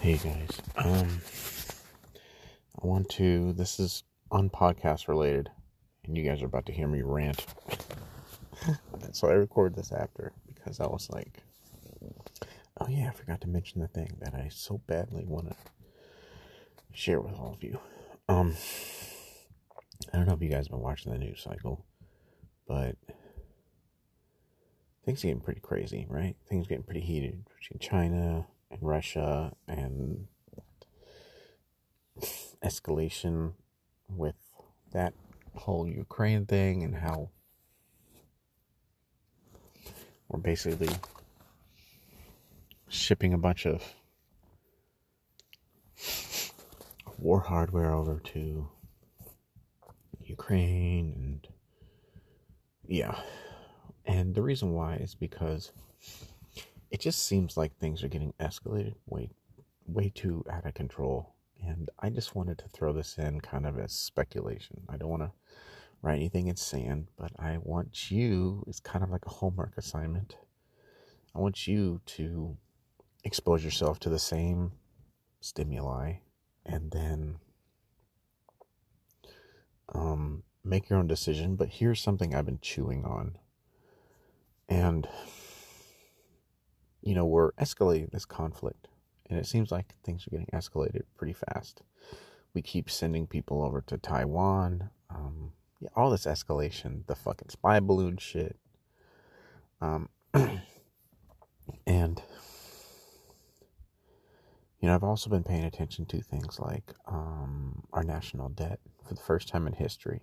Hey guys, um, I want to. This is on podcast related, and you guys are about to hear me rant. so I recorded this after because I was like, oh yeah, I forgot to mention the thing that I so badly want to share with all of you. Um, I don't know if you guys have been watching the news cycle, but things are getting pretty crazy, right? Things getting pretty heated between China and Russia and escalation with that whole Ukraine thing and how we're basically shipping a bunch of war hardware over to Ukraine and yeah. And the reason why is because it just seems like things are getting escalated way way too out of control. And I just wanted to throw this in kind of as speculation. I don't want to write anything in sand, but I want you, it's kind of like a homework assignment. I want you to expose yourself to the same stimuli and then um, make your own decision. But here's something I've been chewing on. And, you know, we're escalating this conflict. And it seems like things are getting escalated pretty fast. We keep sending people over to Taiwan. Um, yeah, all this escalation, the fucking spy balloon shit. Um, and you know, I've also been paying attention to things like um, our national debt for the first time in history.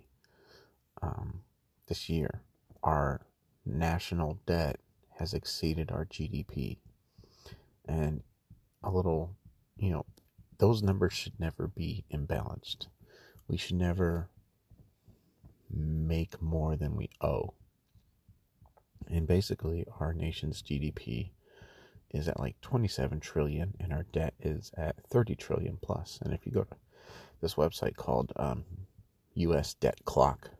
Um, this year, our national debt has exceeded our GDP. And a little, you know, those numbers should never be imbalanced. We should never make more than we owe. And basically, our nation's GDP is at like 27 trillion and our debt is at 30 trillion plus. And if you go to this website called um, US Debt Clock,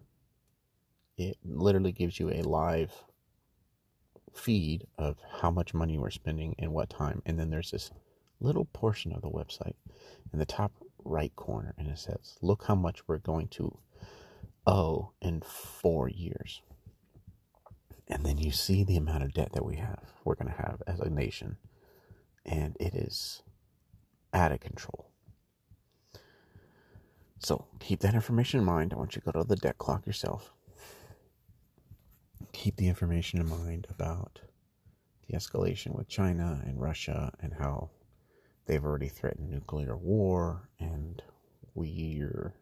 it literally gives you a live feed of how much money we're spending and what time. And then there's this little portion of the website in the top right corner and it says, look how much we're going to owe in four years. And then you see the amount of debt that we have, we're going to have as a nation. And it is out of control. So keep that information in mind. I want you to go to the debt clock yourself. Keep the information in mind about the escalation with China and Russia and how they've already threatened nuclear war and we're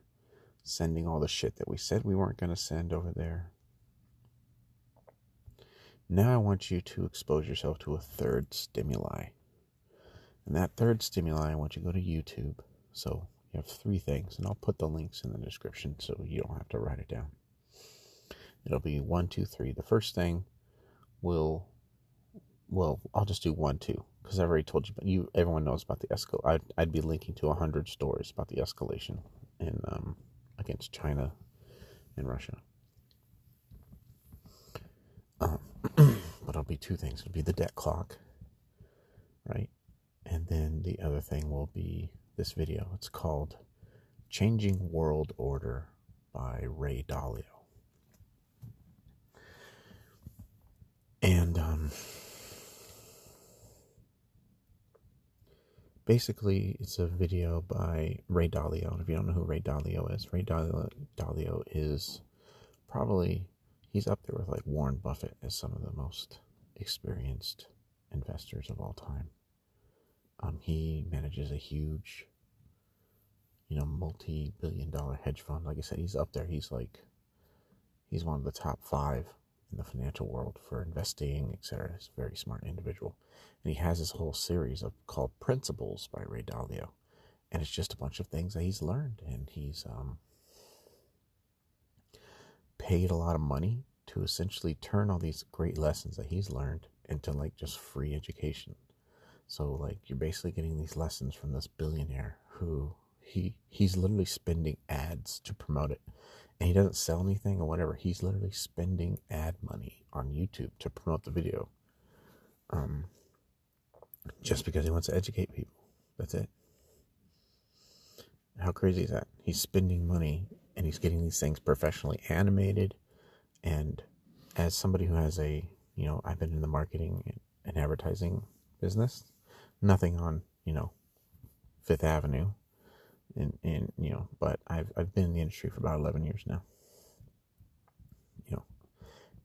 sending all the shit that we said we weren't going to send over there. Now I want you to expose yourself to a third stimuli. And that third stimuli, I want you to go to YouTube. So you have three things, and I'll put the links in the description so you don't have to write it down. It'll be one, two, three. The first thing will, well, I'll just do one, two, because I've already told you. But you, everyone knows about the escal. I'd, I'd be linking to a hundred stories about the escalation in um, against China and Russia. Um, but it'll be two things. It'll be the debt clock, right? And then the other thing will be this video. It's called Changing World Order by Ray Dalio. And um, basically, it's a video by Ray Dalio. And if you don't know who Ray Dalio is, Ray Dalio, Dalio is probably he's up there with like Warren Buffett as some of the most experienced investors of all time. Um, he manages a huge, you know, multi-billion dollar hedge fund. Like I said, he's up there. He's like, he's one of the top five in the financial world for investing, etc. He's a very smart individual, and he has this whole series of called Principles by Ray Dalio, and it's just a bunch of things that he's learned, and he's um, paid a lot of money to essentially turn all these great lessons that he's learned into like just free education. So like you're basically getting these lessons from this billionaire who he he's literally spending ads to promote it. And he doesn't sell anything or whatever. He's literally spending ad money on YouTube to promote the video. Um just because he wants to educate people. That's it. How crazy is that? He's spending money and he's getting these things professionally animated. And as somebody who has a, you know, I've been in the marketing and advertising business, nothing on, you know, Fifth Avenue. And, and you know, but I've, I've been in the industry for about 11 years now. You know,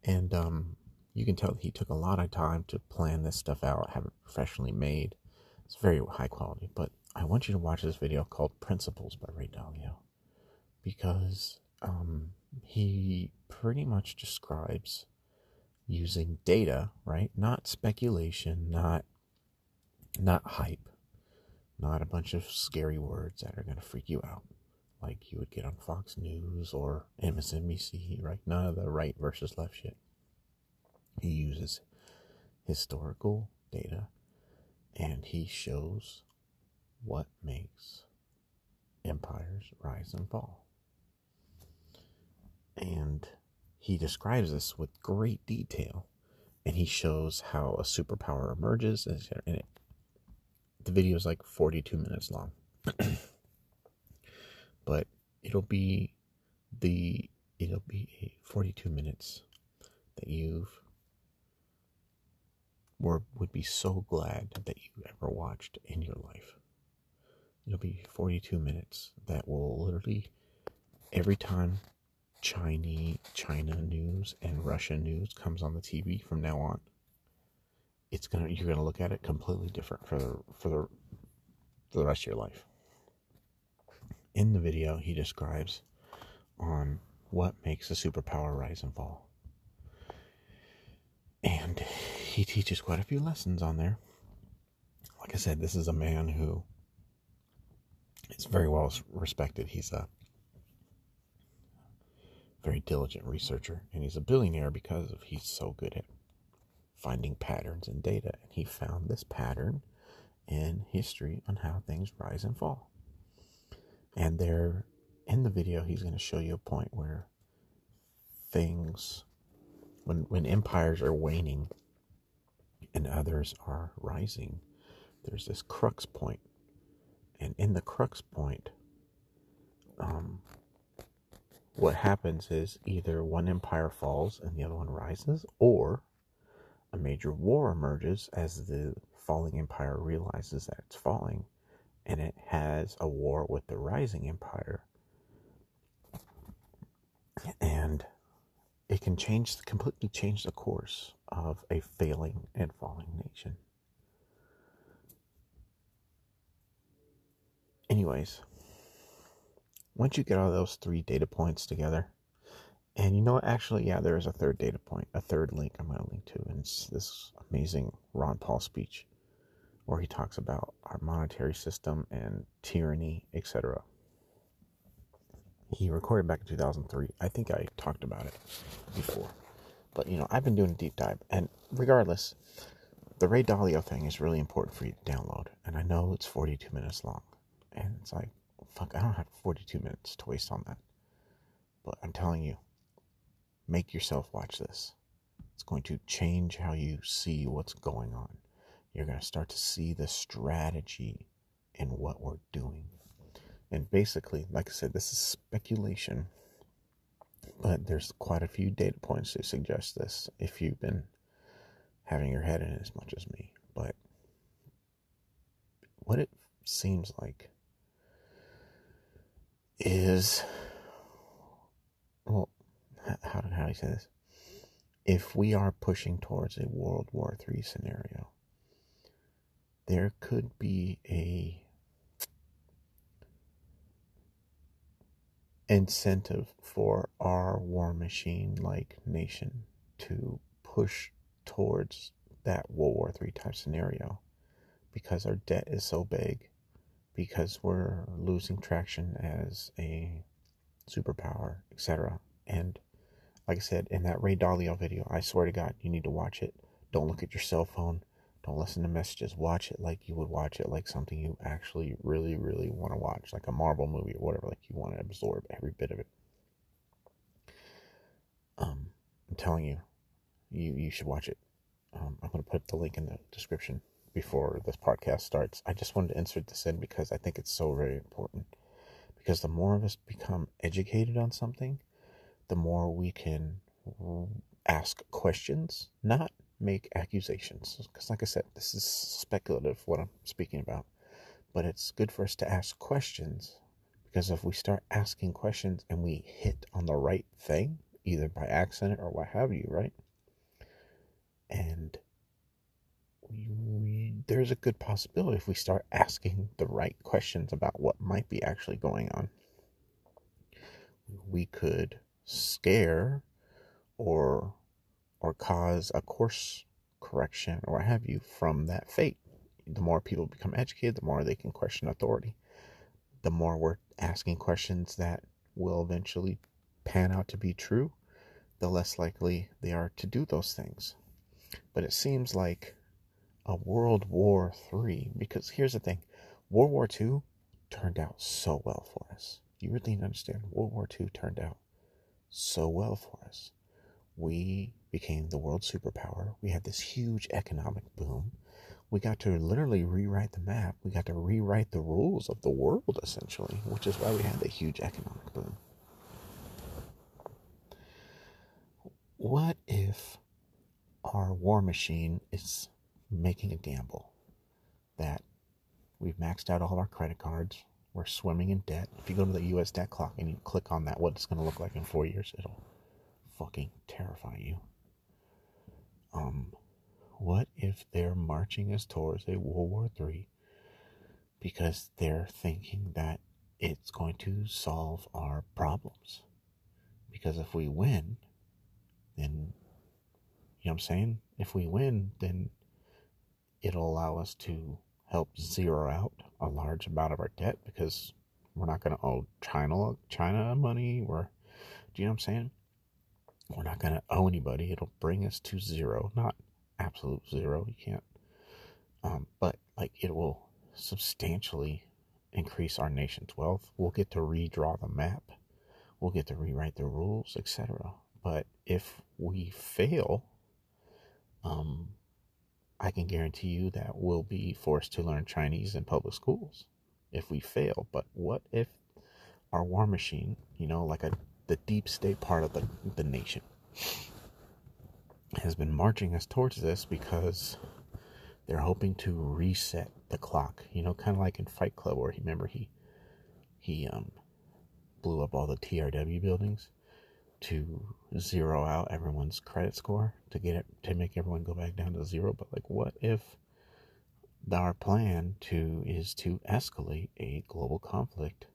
and, um, you can tell he took a lot of time to plan this stuff out, have it professionally made. It's very high quality, but I want you to watch this video called Principles by Ray Dalio because um, he pretty much describes using data, right? Not speculation, not not hype, not a bunch of scary words that are going to freak you out like you would get on Fox News or MSNBC, right? None of the right versus left shit. He uses historical data and he shows what makes empires rise and fall. And he describes this with great detail and he shows how a superpower emerges and it, the video is like 42 minutes long but it'll be the it'll be 42 minutes that you've were would be so glad that you ever watched in your life. It'll be 42 minutes that will literally every time Chinese China news and Russian news comes on the TV from now on, it's gonna you're gonna look at it completely different for the for the for the rest of your life. In the video, he describes on what makes a superpower rise and fall. And he teaches quite a few lessons on there. Like I said, this is a man who is very well respected. He's a very diligent researcher, and he's a billionaire because of he's so good at finding patterns in data. And he found this pattern in history on how things rise and fall. And there, in the video, he's going to show you a point where things when when empires are waning and others are rising, there's this crux point. and in the crux point, um, what happens is either one empire falls and the other one rises, or a major war emerges as the falling empire realizes that it's falling, and it has a war with the rising empire. And it can change completely change the course of a failing and falling nation. Anyways, once you get all those three data points together, and you know what? Actually, yeah, there is a third data point, a third link I'm going to link to, and it's this amazing Ron Paul speech where he talks about our monetary system and tyranny, etc he recorded back in 2003. I think I talked about it before. But, you know, I've been doing a deep dive. And regardless, the Ray Dalio thing is really important for you to download. And I know it's 42 minutes long. And it's like, fuck, I don't have 42 minutes to waste on that. But I'm telling you, make yourself watch this. It's going to change how you see what's going on. You're going to start to see the strategy in what we're doing. And basically, like I said, this is speculation, but there's quite a few data points to suggest this if you've been having your head in it as much as me. But what it seems like is, well, say this? If we are pushing towards a World War III scenario, there could be a incentive for our war machine like nation to push towards that World War III type scenario because our debt is so big, because we're losing traction as a superpower, etc. And like I said in that Ray Dalio video, I swear to God, you need to watch it. Don't look at your cell phone. Don't listen to messages. Watch it like you would watch it like something you actually really, really want to watch, like a Marvel movie or whatever. Like you want to absorb every bit of it. Um, I'm telling you, you you should watch it. Um, I'm gonna put the link in the description before this podcast starts. I just wanted to insert this in because I think it's so very important. Because the more of us become educated on something, the more we can ask questions, not make accusations. Because, like I said, this is speculative what I'm speaking about. But it's good for us to ask questions because if we start asking questions and we hit on the right thing, either by accident or what have you, right? And we, there's a good possibility if we start asking the right questions about what might be actually going on, we could scare or or cause a course correction or what have you from that fate. The more people become educated, the more they can question authority. The more we're asking questions that will eventually pan out to be true, the less likely they are to do those things. But it seems like a World War III, because here's the thing World War II turned out so well for us. You really need to understand, World War II turned out so well for us. We became the world superpower. We had this huge economic boom. We got to literally rewrite the map. We got to rewrite the rules of the world, essentially, which is why we had the huge economic boom. What if our war machine is making a gamble that we've maxed out all of our credit cards, we're swimming in debt. If you go to the US debt clock and you click on that, what it's going to look like in four years, it'll fucking terrify you. Um, what if they're marching us towards a World War III because they're thinking that it's going to solve our problems? Because if we win, then, you know what I'm saying? If we win, then it'll allow us to help zero out a large amount of our debt because we're not going to owe China China money. We're, do you know what I'm saying? We're not going to owe anybody. It'll bring us to zero, not absolute zero. You can't, um, but like it will substantially increase our nation's wealth. We'll get to redraw the map. We'll get to rewrite the rules, etc. But if we fail, um, I can guarantee you that we'll be forced to learn Chinese in public schools if we fail. But what if our war machine, you know, like a the deep state part of the, the nation, has been marching us towards this because they're hoping to reset the clock. You know, kind of like in Fight Club, where he remember he he um blew up all the TRW buildings to zero out everyone's credit score to get it to make everyone go back down to zero. But like what if our plan to is to escalate a global conflict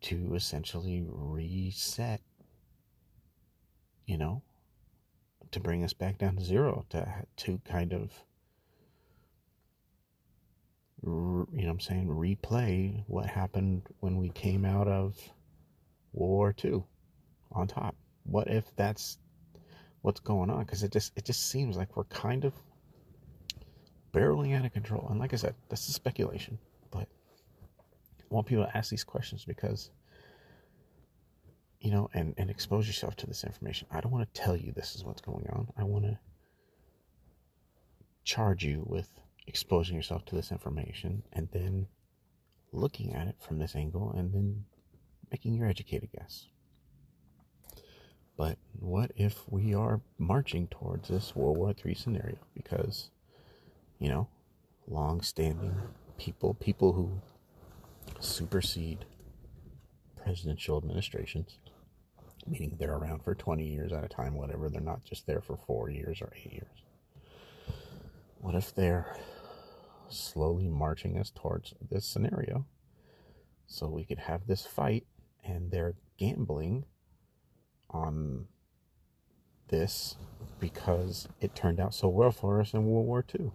to essentially reset you know to bring us back down to zero to to kind of you know I'm saying replay what happened when we came out of World War II on top. What if that's what's going on? Because it just it just seems like we're kind of barreling out of control. And like I said, this is speculation, but I want people to ask these questions because you know, and, and expose yourself to this information. I don't want to tell you this is what's going on. I want to charge you with exposing yourself to this information and then looking at it from this angle and then making your educated guess. But what if we are marching towards this World War III scenario? Because, you know, long standing people, people who supersede presidential administrations, meaning they're around for 20 years at a time, whatever, they're not just there for four years or eight years. What if they're slowly marching us towards this scenario so we could have this fight and they're gambling on this because it turned out so well for us in World War II.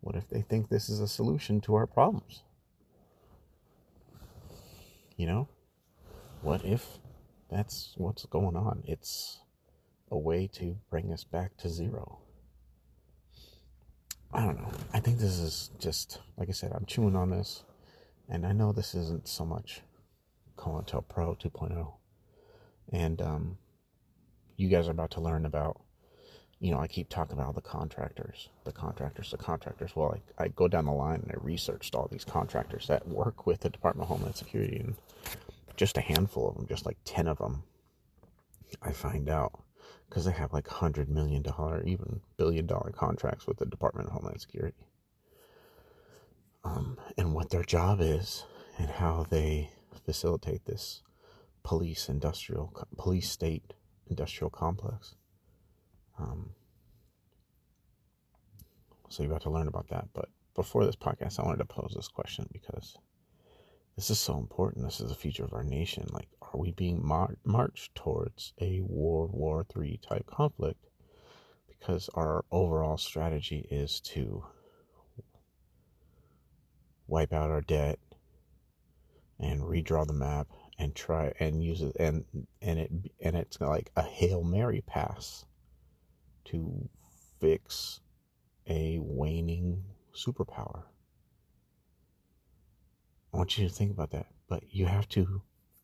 What if they think this is a solution to our problems? You know? What if that's what's going on? It's a way to bring us back to zero. I don't know. I think this is just, like I said, I'm chewing on this. And I know this isn't so much COINTELPRO 2.0 and um, you guys are about to learn about you know, I keep talking about the contractors, the contractors, the contractors. Well, I, I go down the line and I researched all these contractors that work with the Department of Homeland Security, and just a handful of them, just like 10 of them, I find out because they have like $100 million, even billion dollar contracts with the Department of Homeland Security. Um, and what their job is and how they facilitate this police industrial, police state industrial complex. Um, so you're about to learn about that. But before this podcast, I wanted to pose this question because this is so important. This is the future of our nation. Like, are we being mar- marched towards a World War III type conflict? Because our overall strategy is to wipe out our debt and redraw the map and try and use it and and it and it's like a hail mary pass to fix a waning superpower. I want you to think about that, but you have to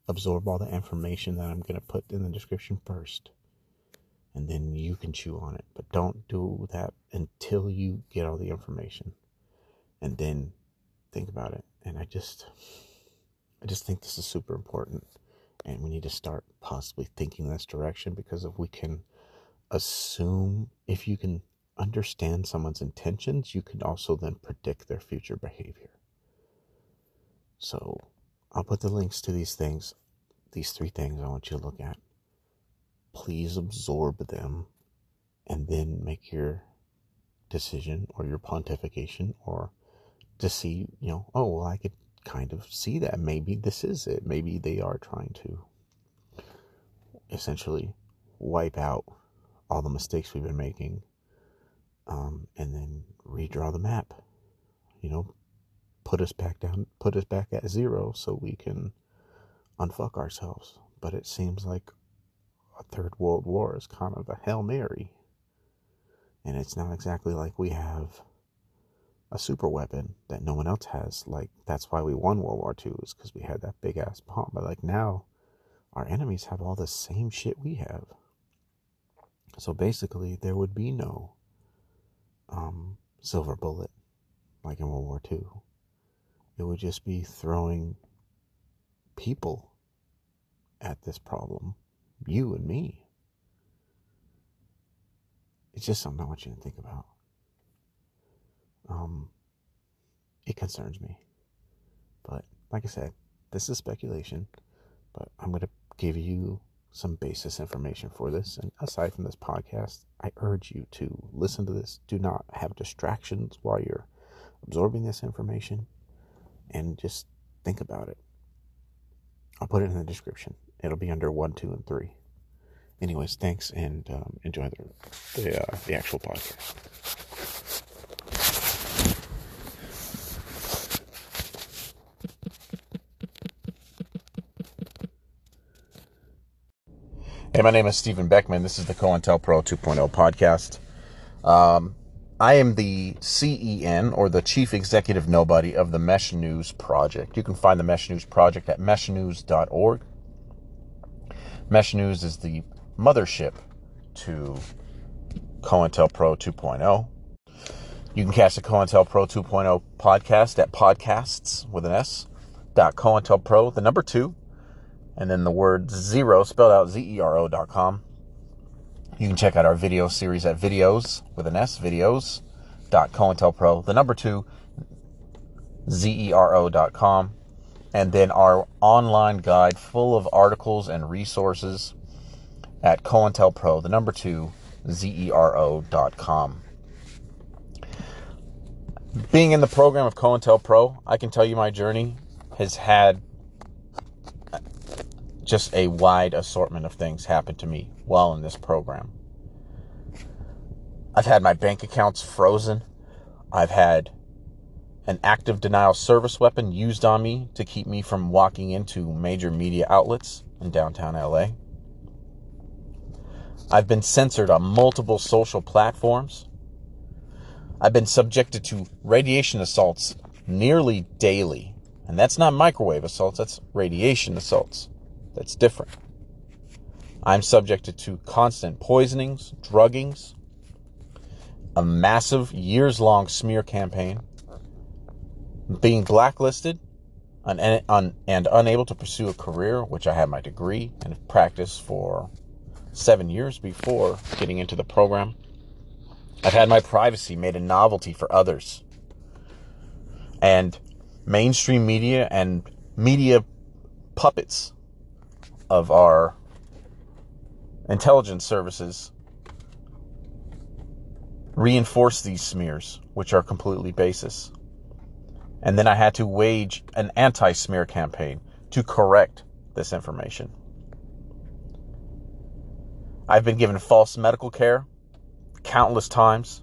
absorb all the information that I'm going to put in the description first. And then you can chew on it. But don't do that until you get all the information. And then think about it. And I just I just think this is super important. And we need to start possibly thinking this direction because if we can assume if you can understand someone's intentions, you can also then predict their future behavior. So I'll put the links to these things, these three things I want you to look at. Please absorb them and then make your decision or your pontification or to see, you know, oh, well, I could kind of see that. Maybe this is it. Maybe they are trying to essentially wipe out all the mistakes we've been making um, and then redraw the map. You know, put us back down, put us back at zero so we can unfuck ourselves. But it seems like a third world war is kind of a Hail Mary. And it's not exactly like we have a super weapon that no one else has. Like, that's why we won World War II, is because we had that big ass bomb. But like now, our enemies have all the same shit we have. So basically, there would be no um, silver bullet like in World War II. It would just be throwing people at this problem, you and me. It's just something I want you to think about. Um, it concerns me. But like I said, this is speculation, but I'm going to give you some basis information for this. And aside from this podcast, I urge you to listen to this. Do not have distractions while you're absorbing this information and just think about it. I'll put it in the description. It'll be under one, two, and three. Anyways, thanks and um, enjoy the the, uh, the actual podcast. Hey, my name is Stephen Beckman. This is the COINTELPRO 2.0 podcast. Um, I am the CEN or the Chief Executive Nobody of the Mesh News Project. You can find the Mesh News Project at meshnews.org. Mesh News is the mothership to COINTELPRO 2.0. You can catch the COINTELPRO 2.0 podcast at podcasts with an S dot COINTELPRO, the number two, and then the word zero spelled out Z-E-R-O dot com. You can check out our video series at videos with an S, videos dot COINTELPRO, the number two, Z-E-R-O dot com. And then our online guide full of articles and resources at COINTELPRO, the number two, Z-E-R-O dot com. Being in the program of COINTELPRO, I can tell you my journey has had just a wide assortment of things happened to me while in this program. I've had my bank accounts frozen. I've had an active denial service weapon used on me to keep me from walking into major media outlets in downtown LA. I've been censored on multiple social platforms. I've been subjected to radiation assaults nearly daily. And that's not microwave assaults, that's radiation assaults that's different. I'm subjected to constant poisonings, druggings, a massive years long smear campaign, being blacklisted and, and unable to pursue a career, which I had my degree and practiced for seven years before getting into the program. I've had my privacy made a novelty for others. And mainstream media and media puppets of our intelligence services reinforce these smears, which are completely baseless. And then I had to wage an anti smear campaign to correct this information. I've been given false medical care countless times.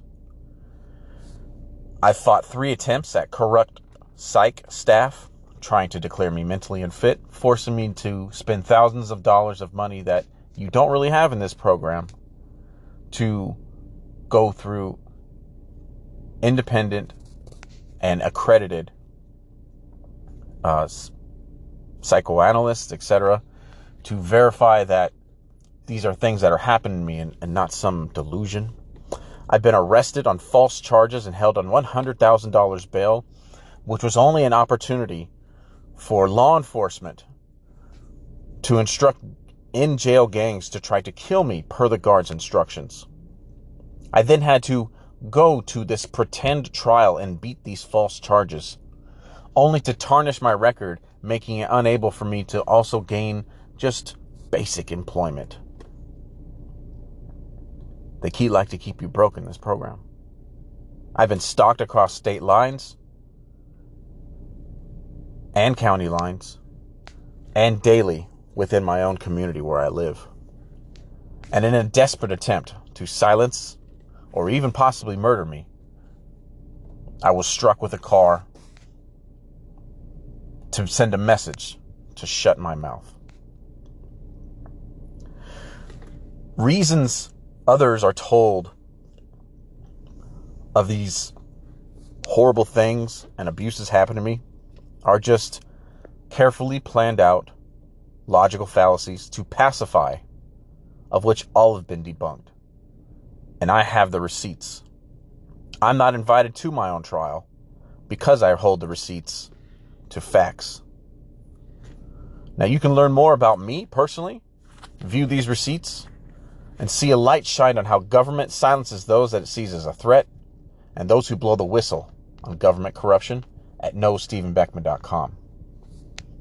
I've fought three attempts at corrupt psych staff trying to declare me mentally unfit, forcing me to spend thousands of dollars of money that you don't really have in this program to go through independent and accredited uh, psychoanalysts, etc., to verify that these are things that are happening to me and, and not some delusion. I've been arrested on false charges and held on $100,000 bail, which was only an opportunity for law enforcement to instruct in jail gangs to try to kill me per the guard's instructions. I then had to go to this pretend trial and beat these false charges, only to tarnish my record, making it unable for me to also gain just basic employment. They keep like to keep you broke in this program. I've been stalked across state lines and county lines and daily within my own community where I live. And in a desperate attempt to silence or even possibly murder me, I was struck with a car to send a message to shut my mouth. Reasons others are told of these horrible things and abuses happen to me are just carefully planned out logical fallacies to pacify, of which all have been debunked. And I have the receipts. I'm not invited to my own trial because I hold the receipts to facts. Now, you can learn more about me personally, view these receipts, and see a light shine on how government silences those that it sees as a threat and those who blow the whistle on government corruption at knowstephenbeckman.com.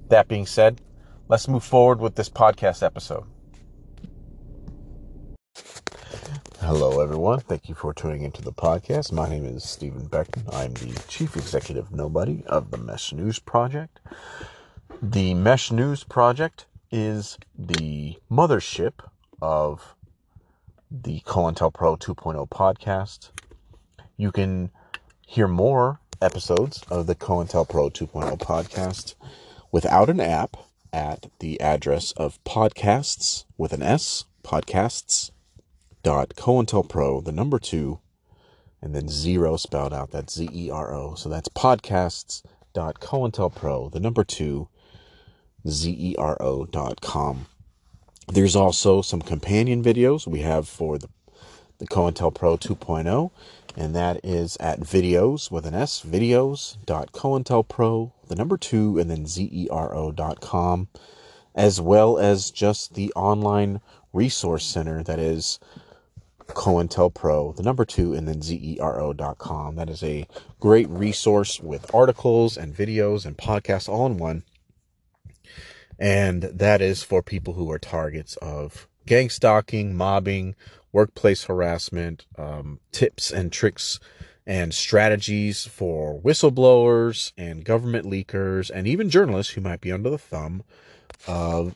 That being said, let's move forward with this podcast episode. Hello, everyone. Thank you for tuning into the podcast. My name is Stephen Beckman. I'm the Chief Executive Nobody of the Mesh News Project. The Mesh News Project is the mothership of the COINTELPRO 2.0 podcast. You can hear more episodes of the COINTELPRO 2.0 podcast without an app at the address of podcasts with an S, podcasts dot COINTELPRO, the number two, and then zero spelled out. That's Z E R O. So that's podcasts dot COINTELPRO, the number two, Z E R O dot com. There's also some companion videos we have for the the COINTELPRO 2.0 and that is at videos with an S, videos.cointelpro, the number two, and then zero.com, as well as just the online resource center that is COINTELPRO, the number two, and then zero.com. That is a great resource with articles and videos and podcasts all in one. And that is for people who are targets of gang stalking, mobbing, workplace harassment, um, tips and tricks and strategies for whistleblowers and government leakers and even journalists who might be under the thumb of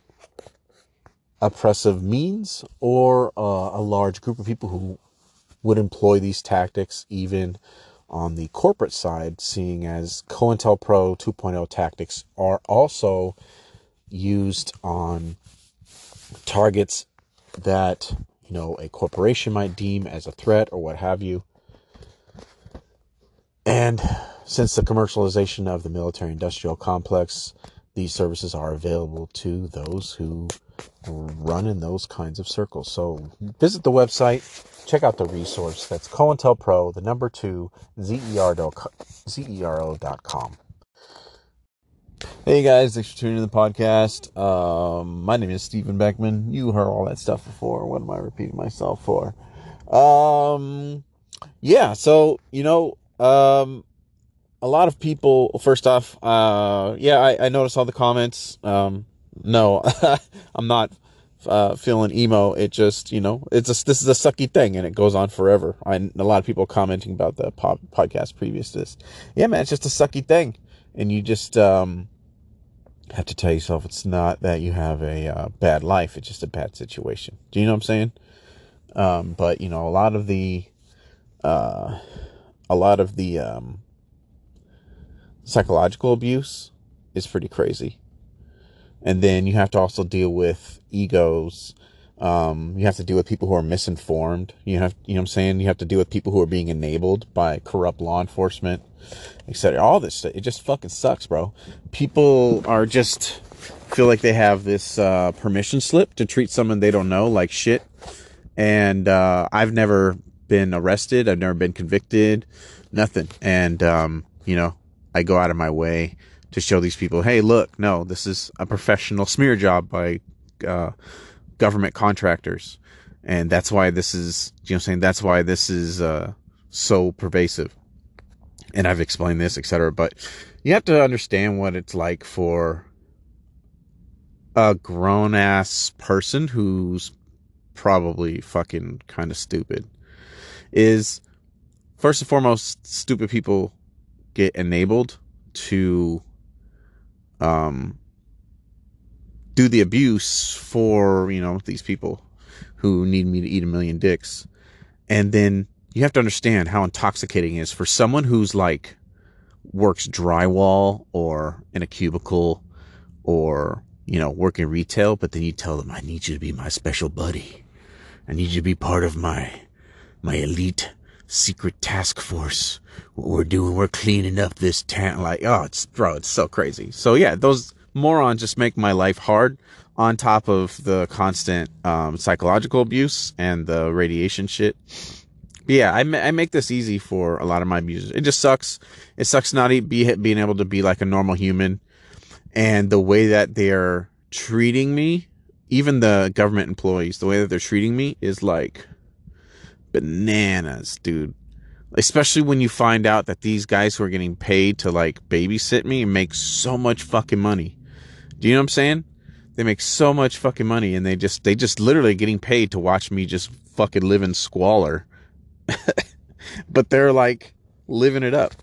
oppressive means or uh, a large group of people who would employ these tactics even on the corporate side, seeing as COINTELPRO 2.0 tactics are also used on targets that you know a corporation might deem as a threat or what have you. And since the commercialization of the military industrial complex, these services are available to those who run in those kinds of circles. So visit the website check out the resource. That's COINTELPRO, the number two, Z-E-R-O, Z-E-R-O.com. Hey guys, thanks for tuning in the podcast. Um, my name is Stephen Beckman. You heard all that stuff before. What am I repeating myself for? Um, yeah, so, you know, um, a lot of people, first off, uh, yeah, I, I noticed all the comments. Um, no, I'm not uh, feeling emo. It just, you know, it's a, this is a sucky thing and it goes on forever. I, a lot of people commenting about the podcast previous to this. Yeah, man, it's just a sucky thing. And you just, um, have to tell yourself it's not that you have a uh, bad life. It's just a bad situation. Do you know what I'm saying? Um, but you know, a lot of the, uh, a lot of the, um, psychological abuse is pretty crazy and then you have to also deal with egos. Um, you have to deal with people who are misinformed. You have, you know I'm saying? You have to deal with people who are being enabled by corrupt law enforcement, etc. All this it just fucking sucks, bro. People are just feel like they have this uh, permission slip to treat someone they don't know like shit. And uh, I've never been arrested. I've never been convicted. Nothing. And um, you know, I go out of my way to show these people, hey, look, no, this is a professional smear job by uh, government contractors, and that's why this is, you know, I'm saying that's why this is uh, so pervasive. And I've explained this, etc. But you have to understand what it's like for a grown ass person who's probably fucking kind of stupid. Is first and foremost, stupid people get enabled to um, do the abuse for, you know, these people who need me to eat a million dicks. And then you have to understand how intoxicating it is for someone who's like works drywall or in a cubicle or, you know, working retail, but then you tell them, I need you to be my special buddy. I need you to be part of my, my elite secret task force. What we're doing, we're cleaning up this town. Like, oh, it's, bro, it's so crazy. So yeah, those morons just make my life hard on top of the constant, um, psychological abuse and the radiation shit. But yeah, I, I make this easy for a lot of my users. It just sucks. It sucks not be, being able to be like a normal human. And the way that they're treating me, even the government employees, the way that they're treating me is like, bananas, dude. Especially when you find out that these guys who are getting paid to like babysit me make so much fucking money. Do you know what I'm saying? They make so much fucking money and they just they just literally getting paid to watch me just fucking live in squalor. but they're like living it up.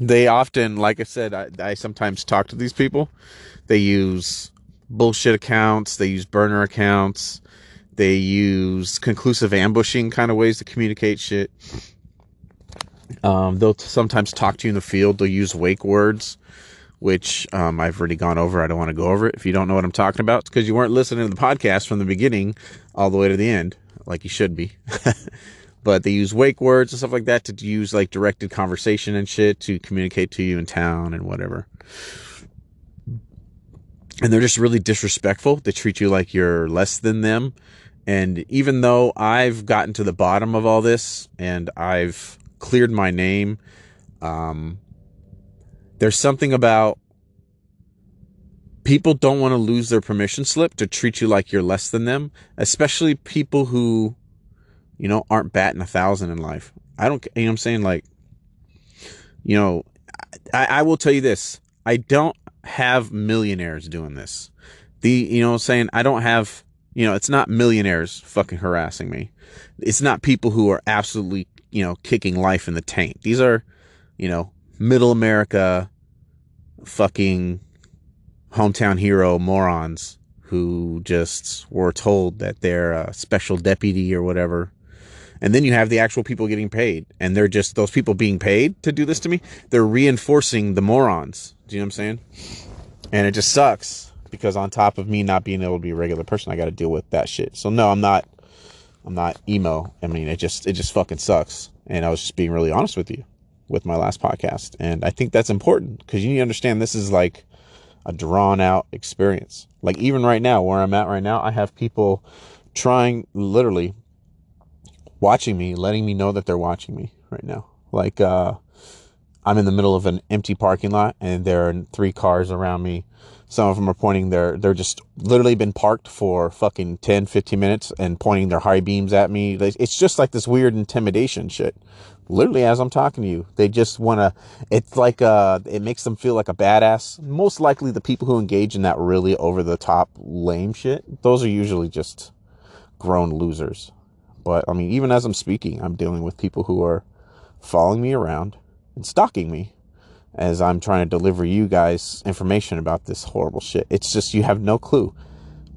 They often, like I said, I, I sometimes talk to these people. They use bullshit accounts, they use burner accounts, they use conclusive ambushing kind of ways to communicate shit. Um, they'll sometimes talk to you in the field. They'll use wake words, which um, I've already gone over. I don't want to go over it. If you don't know what I'm talking about, it's because you weren't listening to the podcast from the beginning all the way to the end, like you should be. but they use wake words and stuff like that to use like directed conversation and shit to communicate to you in town and whatever and they're just really disrespectful. They treat you like you're less than them. And even though I've gotten to the bottom of all this and I've cleared my name, um, there's something about people don't want to lose their permission slip to treat you like you're less than them, especially people who, you know, aren't batting a thousand in life. I don't, you know what I'm saying? Like, you know, I, I will tell you this. I don't have millionaires doing this. The, you know, I'm saying I don't have, you know, it's not millionaires fucking harassing me. It's not people who are absolutely, you know, kicking life in the tank. These are, you know, middle America fucking hometown hero morons who just were told that they're a special deputy or whatever. And then you have the actual people getting paid. And they're just those people being paid to do this to me. They're reinforcing the morons do you know what I'm saying? And it just sucks because on top of me not being able to be a regular person, I got to deal with that shit. So no, I'm not. I'm not emo. I mean, it just it just fucking sucks. And I was just being really honest with you with my last podcast, and I think that's important because you need to understand this is like a drawn out experience. Like even right now, where I'm at right now, I have people trying literally watching me, letting me know that they're watching me right now. Like, uh, I'm in the middle of an empty parking lot and there are three cars around me. Some of them are pointing their, they're just literally been parked for fucking 10, 15 minutes and pointing their high beams at me. It's just like this weird intimidation shit. Literally, as I'm talking to you, they just want to, it's like, uh, it makes them feel like a badass. Most likely the people who engage in that really over the top lame shit, those are usually just grown losers. But I mean, even as I'm speaking, I'm dealing with people who are following me around and stalking me as I'm trying to deliver you guys information about this horrible shit. It's just you have no clue.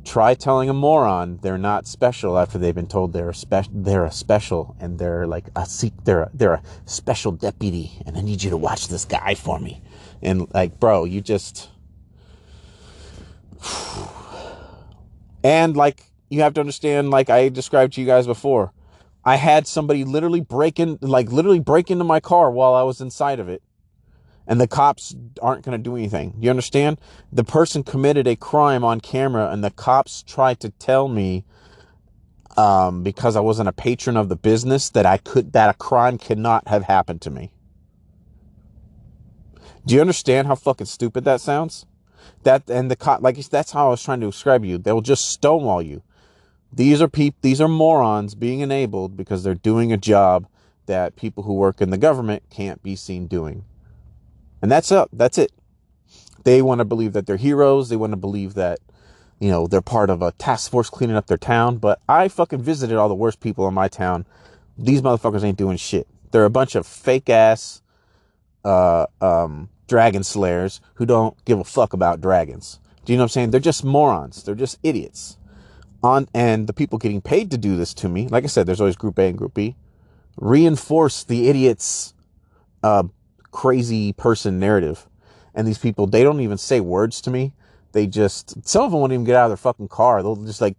Try telling a moron they're not special after they've been told they're a special. They're a special, and they're like a they're a, they're a special deputy, and I need you to watch this guy for me. And like, bro, you just and like you have to understand, like I described to you guys before, I had somebody literally break in, like literally break into my car while I was inside of it. And the cops aren't going to do anything. You understand? The person committed a crime on camera and the cops tried to tell me, um, because I wasn't a patron of the business that I could, that a crime cannot have happened to me. Do you understand how fucking stupid that sounds? That, and the cop, like, that's how I was trying to describe you. They'll just stonewall you. These are people, these are morons being enabled because they're doing a job that people who work in the government can't be seen doing. And that's up. That's it. They want to believe that they're heroes. They want to believe that, you know, they're part of a task force cleaning up their town. But I fucking visited all the worst people in my town. These motherfuckers ain't doing shit. They're a bunch of fake ass, uh, um, dragon slayers who don't give a fuck about dragons. Do you know what I'm saying? They're just morons. They're just idiots on and the people getting paid to do this to me like i said there's always group a and group b reinforce the idiot's uh, crazy person narrative. And these people they don't even say words to me. They just some of them won't even get out of their fucking car. They'll just like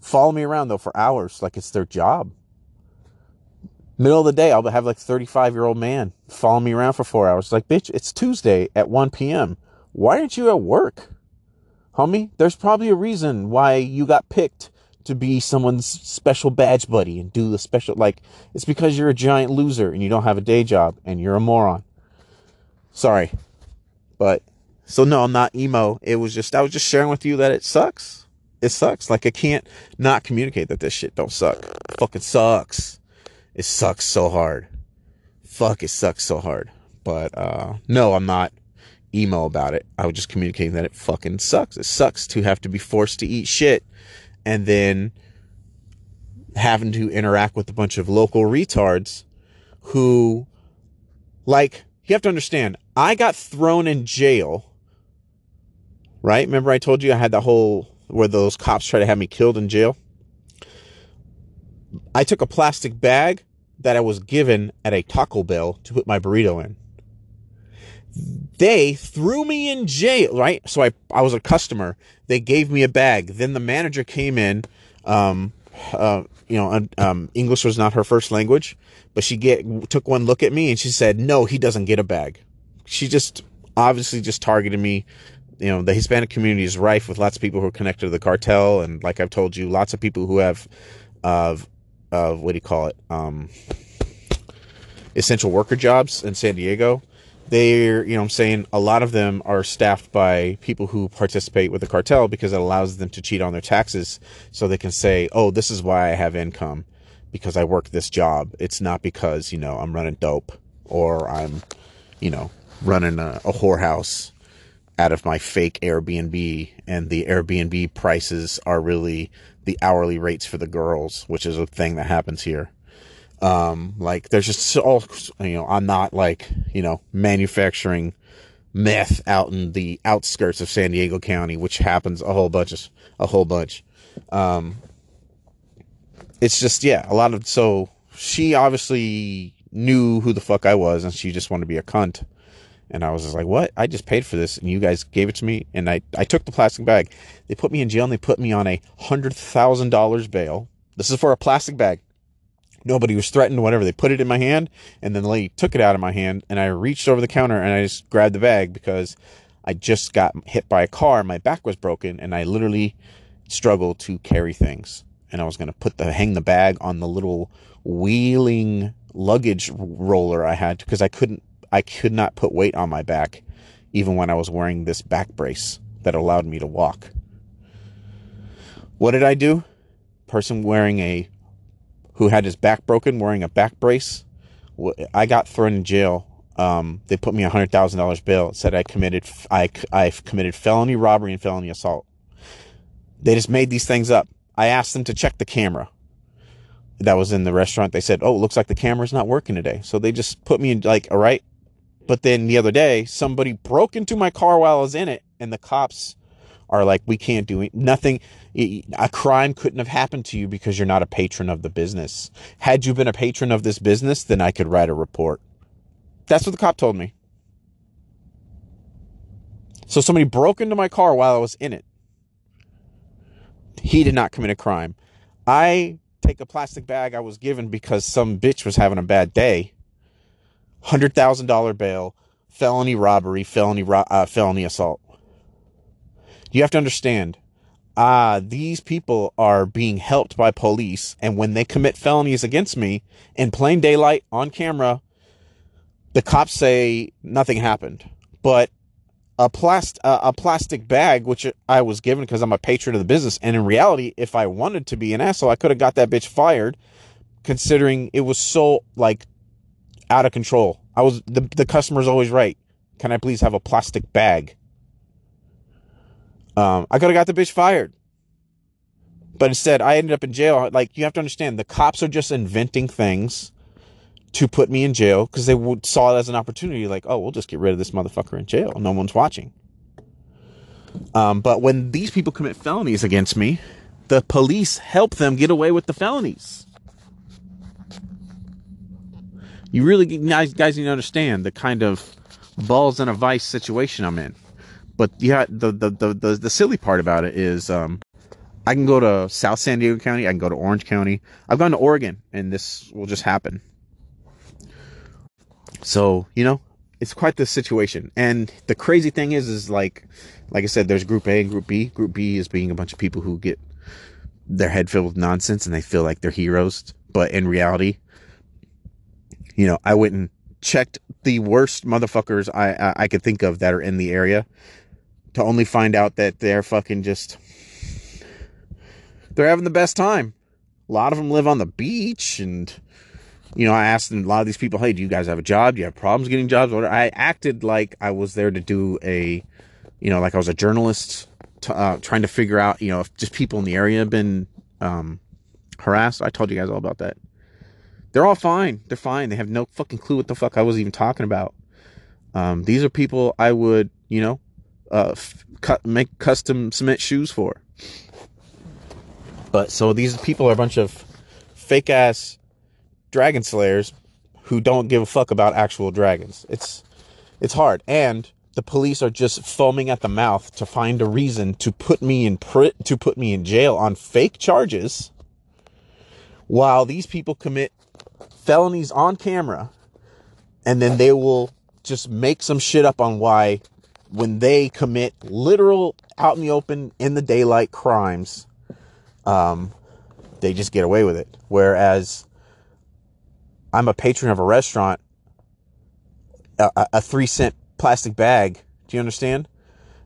follow me around though for hours. Like it's their job. Middle of the day i'll have like 35 year old man follow me around for four hours. Like bitch it's tuesday at 1 p.m why aren't you at work? Homie, there's probably a reason why you got picked to be someone's special badge buddy and do the special, like, it's because you're a giant loser and you don't have a day job and you're a moron. Sorry. But, so no, I'm not emo. It was just, I was just sharing with you that it sucks. It sucks. Like, I can't not communicate that this shit don't suck. It fucking sucks. It sucks so hard. Fuck, it sucks so hard. But, uh, no, I'm not emo about it. I was just communicating that it fucking sucks. It sucks to have to be forced to eat shit and then having to interact with a bunch of local retards who, like, you have to understand, I got thrown in jail, right? Remember I told you I had that whole where those cops tried to have me killed in jail? I took a plastic bag that I was given at a Taco Bell to put my burrito in they threw me in jail, right? So I, I was a customer. They gave me a bag. Then the manager came in. Um, uh, you know, um, English was not her first language, but she get took one look at me and she said, "No, he doesn't get a bag." She just obviously just targeted me. You know, the Hispanic community is rife with lots of people who are connected to the cartel, and like I've told you, lots of people who have, of, of what do you call it, um, essential worker jobs in San Diego they're, you know I'm saying, a lot of them are staffed by people who participate with the cartel because it allows them to cheat on their taxes so they can say, oh, this is why I have income because I work this job. It's not because, you know, I'm running dope or I'm, you know, running a, a whorehouse out of my fake Airbnb and the Airbnb prices are really the hourly rates for the girls, which is a thing that happens here. Um, like there's just all, you know, I'm not like, you know, manufacturing meth out in the outskirts of San Diego County, which happens a whole bunch of, a whole bunch. Um, it's just, yeah, a lot of, so she obviously knew who the fuck I was and she just wanted to be a cunt. And I was just like, what? I just paid for this and you guys gave it to me. And I, I took the plastic bag. They put me in jail and they put me on a hundred thousand dollars bail. This is for a plastic bag. Nobody was threatened, whatever. They put it in my hand, and then the lady took it out of my hand, and I reached over the counter and I just grabbed the bag because I just got hit by a car. My back was broken, and I literally struggled to carry things. and I was going to put the hang the bag on the little wheeling luggage roller I had because I couldn't I could not put weight on my back even when I was wearing this back brace that allowed me to walk. What did I do? Person wearing a who had his back broken wearing a back brace. I got thrown in jail. Um, they put me a hundred thousand dollars bail. It said I committed I I've committed felony robbery and felony assault. They just made these things up. I asked them to check the camera that was in the restaurant. They said, "Oh, it looks like the camera's not working today." So they just put me in like, "All right." But then the other day, somebody broke into my car while I was in it, and the cops are like, "We can't do it. nothing. A crime couldn't have happened to you because you're not a patron of the business. Had you been a patron of this business, then I could write a report." That's what the cop told me. So somebody broke into my car while I was in it. He did not commit a crime. I take a plastic bag I was given because some bitch was having a bad day. $100,000 bail, felony robbery, felony ro- uh, felony assault. You have to understand, ah, uh, these people are being helped by police and when they commit felonies against me in plain daylight on camera, the cops say nothing happened. But a plast uh, a plastic bag, which I was given because I'm a patron of the business, and in reality, if I wanted to be an asshole, I could have got that bitch fired, considering it was so like out of control. I was the the customer's always right. Can I please have a plastic bag? Um, I could have got the bitch fired. But instead, I ended up in jail. Like, you have to understand, the cops are just inventing things to put me in jail because they saw it as an opportunity like oh we'll just get rid of this motherfucker in jail no one's watching um, but when these people commit felonies against me the police help them get away with the felonies you really guys, guys need to understand the kind of balls in a vice situation i'm in but yeah the the the, the, the silly part about it is um, i can go to south san diego county i can go to orange county i've gone to oregon and this will just happen so, you know, it's quite the situation. And the crazy thing is, is like, like I said, there's group A and group B. Group B is being a bunch of people who get their head filled with nonsense and they feel like they're heroes. But in reality, you know, I went and checked the worst motherfuckers I, I, I could think of that are in the area to only find out that they're fucking just, they're having the best time. A lot of them live on the beach and, you know, I asked a lot of these people, hey, do you guys have a job? Do you have problems getting jobs? I acted like I was there to do a, you know, like I was a journalist to, uh, trying to figure out, you know, if just people in the area have been um, harassed. I told you guys all about that. They're all fine. They're fine. They have no fucking clue what the fuck I was even talking about. Um, these are people I would, you know, uh, f- cut, make custom cement shoes for. But so these people are a bunch of fake ass dragon slayers who don't give a fuck about actual dragons. It's it's hard. And the police are just foaming at the mouth to find a reason to put me in pr- to put me in jail on fake charges while these people commit felonies on camera and then they will just make some shit up on why when they commit literal out in the open in the daylight crimes um they just get away with it whereas I'm a patron of a restaurant, a, a three cent plastic bag. Do you understand?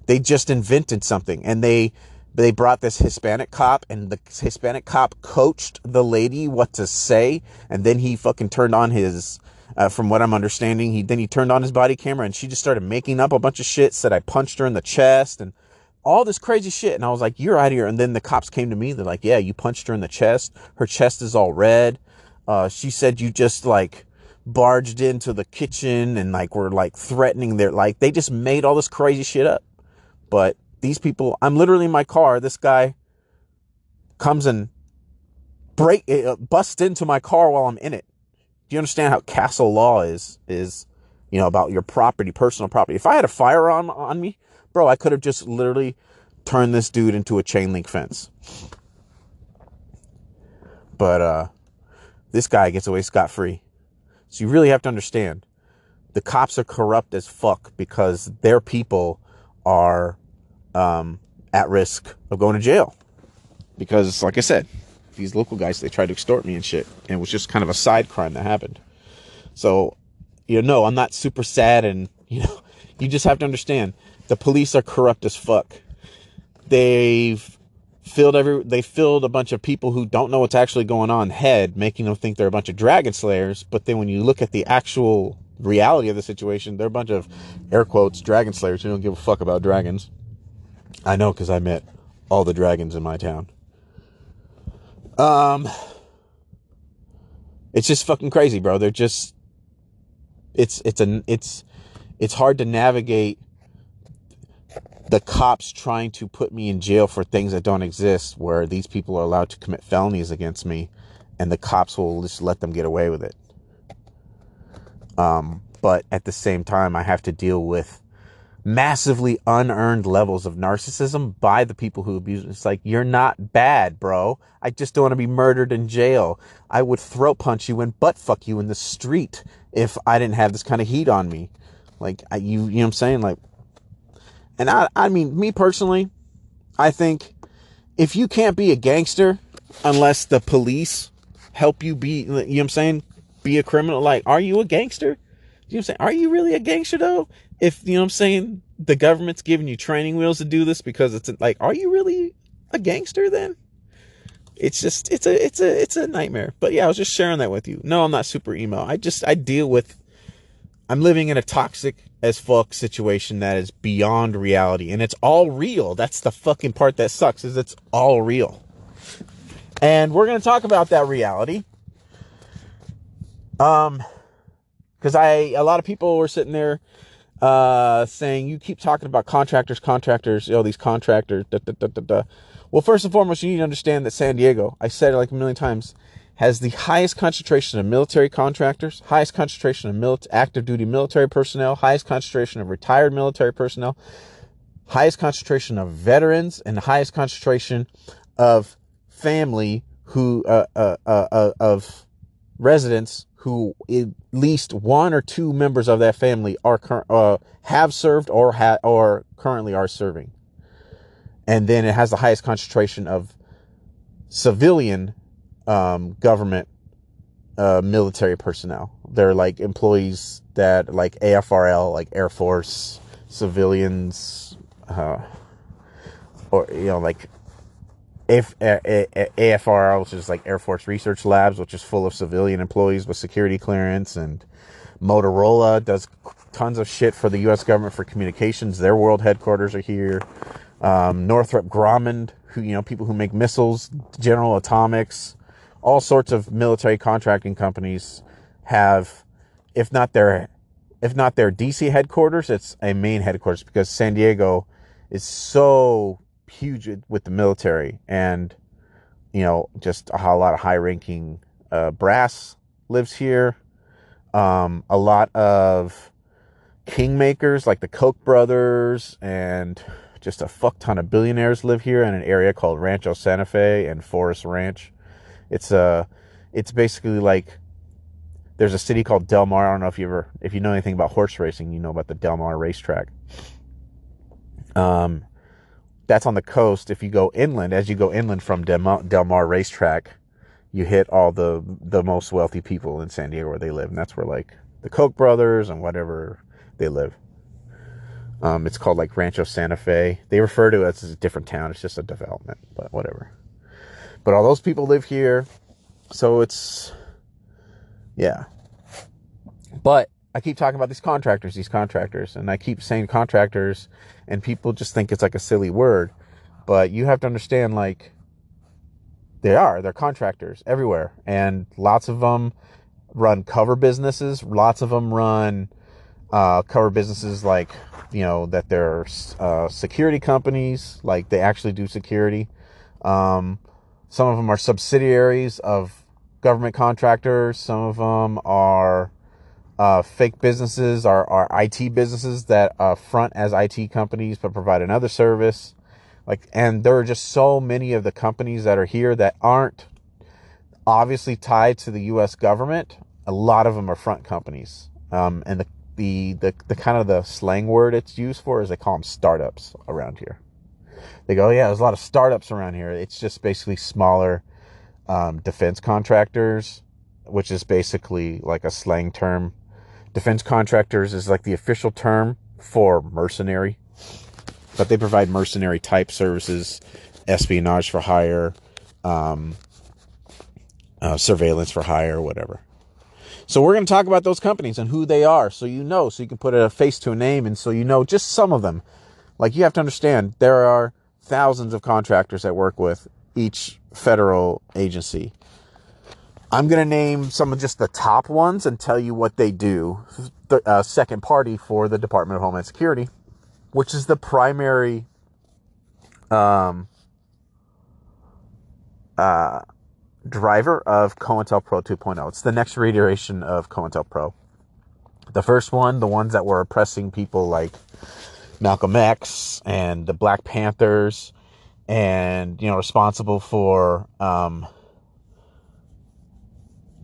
They just invented something and they they brought this Hispanic cop and the Hispanic cop coached the lady what to say and then he fucking turned on his uh, from what I'm understanding he then he turned on his body camera and she just started making up a bunch of shit said I punched her in the chest and all this crazy shit and I was like you're out of here. And then the cops came to me they're like yeah you punched her in the chest. Her chest is all red. Uh, she said you just like barged into the kitchen and like were like threatening their like they just made all this crazy shit up. But these people, I'm literally in my car. This guy comes and break uh, busts into my car while I'm in it. Do you understand how castle law is is you know about your property, personal property? If I had a firearm on me, bro, I could have just literally turned this dude into a chain link fence. But uh this guy gets away scot free. So you really have to understand the cops are corrupt as fuck because their people are um, at risk of going to jail. Because, like I said, these local guys, they tried to extort me and shit. And it was just kind of a side crime that happened. So, you know, no, I'm not super sad and, you know, you just have to understand the police are corrupt as fuck. They've filled every they filled a bunch of people who don't know what's actually going on head, making them think they're a bunch of dragon slayers. But then when you look at the actual reality of the situation, they're a bunch of air quotes dragon slayers who don't give a fuck about dragons. I know because I met all the dragons in my town. Um, it's just fucking crazy, bro. They're just, it's it's an, it's, it's hard to navigate the cops trying to put me in jail for things that don't exist, where these people are allowed to commit felonies against me, and the cops will just let them get away with it. Um, but at the same time, I have to deal with massively unearned levels of narcissism by the people who abuse it. It's like, you're not bad, bro. I just don't want to be murdered in jail. I would throat punch you and butt fuck you in the street if I didn't have this kind of heat on me. Like, I, you, you know what I'm saying? Like, and I, I mean, me personally, I think if you can't be a gangster unless the police help you be, you know what I'm saying? Be a criminal. Like, are you a gangster? You know what I'm saying? Are you really a gangster though? If, you know what I'm saying? The government's giving you training wheels to do this because it's like, are you really a gangster then? It's just, it's a, it's a, it's a nightmare. But yeah, I was just sharing that with you. No, I'm not super emo. I just, I deal with, I'm living in a toxic as fuck situation that is beyond reality and it's all real. That's the fucking part that sucks is it's all real. And we're going to talk about that reality. Um cuz I a lot of people were sitting there uh saying you keep talking about contractors contractors, you know these contractors Well, first and foremost, you need to understand that San Diego, I said it like a million times, has the highest concentration of military contractors, highest concentration of mili- active duty military personnel, highest concentration of retired military personnel, highest concentration of veterans, and the highest concentration of family who uh, uh, uh, uh of residents who least one or two members of that family are uh, have served or ha- or currently are serving, and then it has the highest concentration of civilian um, government uh, military personnel. They're like employees that like AFRL, like Air Force, civilians, uh, or you know like if AFRL, which is like Air Force Research Labs, which is full of civilian employees with security clearance, and Motorola does tons of shit for the U.S. government for communications. Their world headquarters are here. Um, Northrop Grumman, who you know people who make missiles, General Atomics, all sorts of military contracting companies have, if not their, if not their DC headquarters, it's a main headquarters because San Diego is so huge with the military and, you know, just a lot of high ranking uh, brass lives here. Um, a lot of kingmakers like the Koch brothers and just a fuck ton of billionaires live here in an area called Rancho Santa Fe and Forest Ranch. It's a, uh, it's basically like there's a city called Del Mar. I don't know if you ever, if you know anything about horse racing, you know about the Del Mar racetrack. Um, that's on the coast. If you go inland, as you go inland from Del Mar, Del Mar racetrack, you hit all the the most wealthy people in San Diego where they live, and that's where like the Koch brothers and whatever they live. Um, it's called like Rancho Santa Fe. They refer to it as a different town. It's just a development, but whatever. But all those people live here. So it's, yeah. But I keep talking about these contractors, these contractors, and I keep saying contractors, and people just think it's like a silly word. But you have to understand, like, they are. They're contractors everywhere. And lots of them run cover businesses. Lots of them run uh, cover businesses like, you know, that they're uh, security companies, like they actually do security. Um, some of them are subsidiaries of government contractors. Some of them are uh, fake businesses, are, are IT businesses that uh, front as IT companies but provide another service. Like, and there are just so many of the companies that are here that aren't obviously tied to the U.S. government. A lot of them are front companies, um, and the, the the the kind of the slang word it's used for is they call them startups around here they go, yeah, there's a lot of startups around here. It's just basically smaller um, defense contractors, which is basically like a slang term. Defense contractors is like the official term for mercenary, but they provide mercenary type services, espionage for hire, um, uh, surveillance for hire, whatever. So we're going to talk about those companies and who they are, so you know, so you can put a face to a name, and so you know just some of them. Like you have to understand, there are thousands of contractors that work with each federal agency. I'm going to name some of just the top ones and tell you what they do. The uh, second party for the Department of Homeland Security, which is the primary um, uh, driver of COINTELPRO 2.0. It's the next reiteration of COINTELPRO. The first one, the ones that were oppressing people like Malcolm X and the Black Panthers, and you know, responsible for um,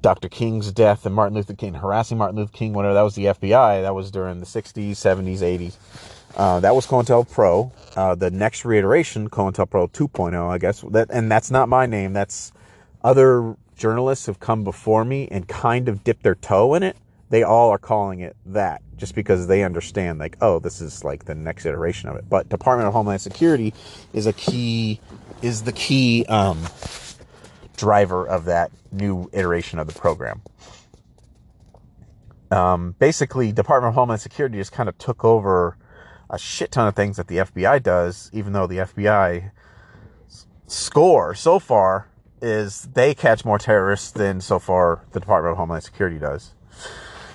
Dr. King's death and Martin Luther King harassing Martin Luther King. Whatever that was, the FBI. That was during the '60s, '70s, '80s. Uh, that was COINTELPRO. Uh, the next reiteration, COINTELPRO 2.0, I guess. That and that's not my name. That's other journalists have come before me and kind of dipped their toe in it, they all are calling it that just because they understand like oh this is like the next iteration of it but department of homeland security is a key is the key um, driver of that new iteration of the program um, basically department of homeland security just kind of took over a shit ton of things that the fbi does even though the fbi score so far is they catch more terrorists than so far the Department of Homeland Security does.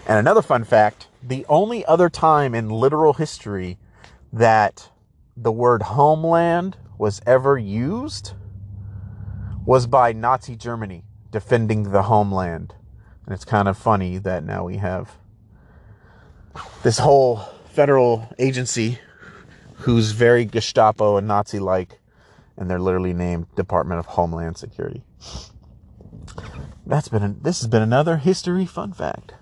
And another fun fact the only other time in literal history that the word homeland was ever used was by Nazi Germany defending the homeland. And it's kind of funny that now we have this whole federal agency who's very Gestapo and Nazi like and they're literally named Department of Homeland Security. That's been a, this has been another history fun fact.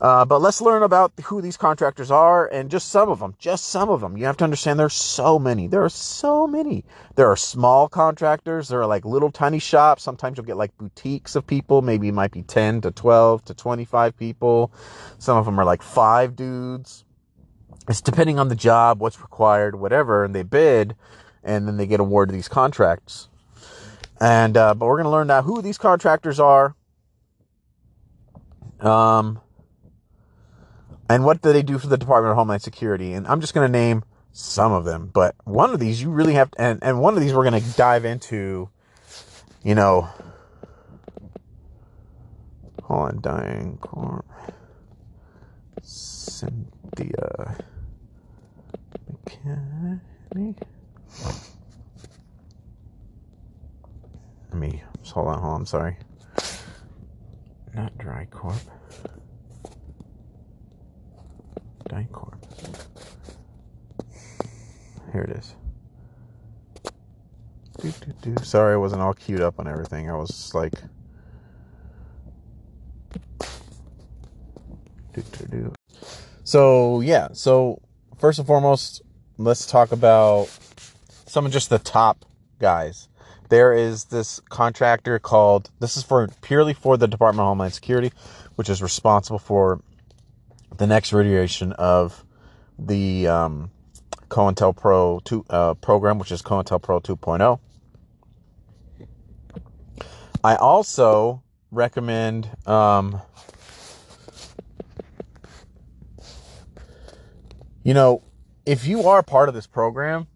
Uh, but let's learn about who these contractors are and just some of them. Just some of them. You have to understand there's so many. There are so many. There are small contractors. There are like little tiny shops. Sometimes you'll get like boutiques of people. Maybe it might be 10 to 12 to 25 people. Some of them are like five dudes. It's depending on the job, what's required, whatever. And they bid and then they get awarded these contracts. And uh, but we're going to learn now who these contractors are, um, and what do they do for the Department of Homeland Security. And I'm just going to name some of them, but one of these you really have to, and and one of these we're going to dive into. You know, hold on, DynCorp. Cynthia McKinney. Let me hold on, hold on, I'm sorry. Not dry corp. corp. Here it is. Do, do, do. Sorry, I wasn't all queued up on everything. I was like. So, yeah. So, first and foremost, let's talk about some of just the top guys. There is this contractor called, this is for purely for the Department of Homeland Security, which is responsible for the next iteration of the um, COINTELPRO 2 uh, program, which is COINTELPRO 2.0. I also recommend um, you know, if you are part of this program,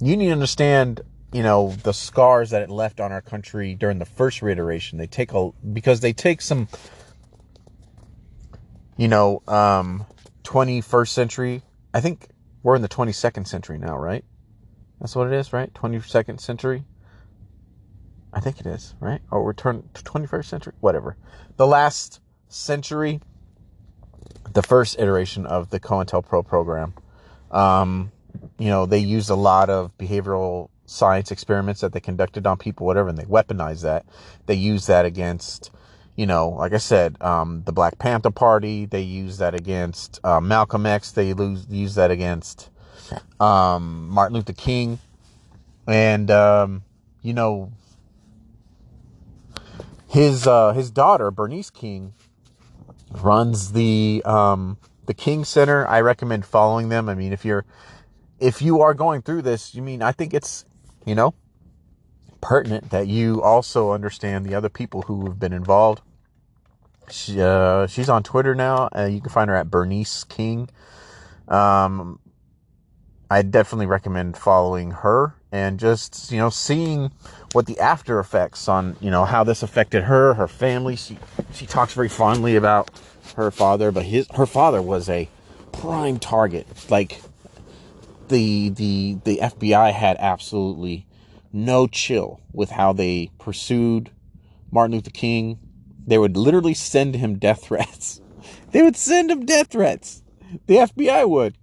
you need to understand, you know, the scars that it left on our country during the first reiteration. They take a because they take some, you know, um, 21st century. I think we're in the 22nd century now, right? That's what it is, right? 22nd century. I think it is, right? Or we're turning to 21st century, whatever. The last century, the first iteration of the COINTELPRO program. Um, you know, they used a lot of behavioral science experiments that they conducted on people, whatever, and they weaponized that. They used that against, you know, like I said, um, the Black Panther Party. They use that against uh, Malcolm X. They lose, use that against um, Martin Luther King. And, um, you know, his uh, his daughter Bernice King runs the um, the King Center. I recommend following them. I mean, if you're if you are going through this, you mean I think it's you know pertinent that you also understand the other people who have been involved. She, uh, she's on Twitter now. Uh, you can find her at Bernice King. Um, I definitely recommend following her and just you know seeing what the after effects on you know how this affected her, her family. She she talks very fondly about her father, but his her father was a prime target. Like the the the FBI had absolutely no chill with how they pursued Martin Luther King. They would literally send him death threats. They would send him death threats. The FBI would.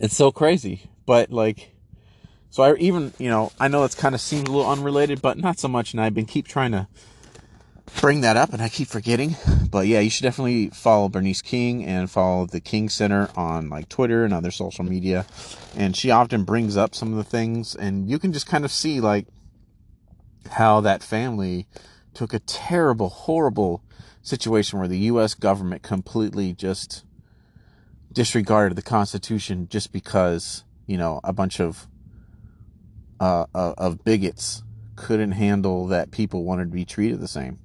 It's so crazy. But like so I even, you know, I know it's kind of seems a little unrelated, but not so much and I've been keep trying to bring that up and I keep forgetting. But yeah, you should definitely follow Bernice King and follow the King Center on like Twitter and other social media. And she often brings up some of the things and you can just kind of see like how that family took a terrible, horrible situation where the US government completely just disregarded the Constitution just because, you know, a bunch of uh, of bigots couldn't handle that people wanted to be treated the same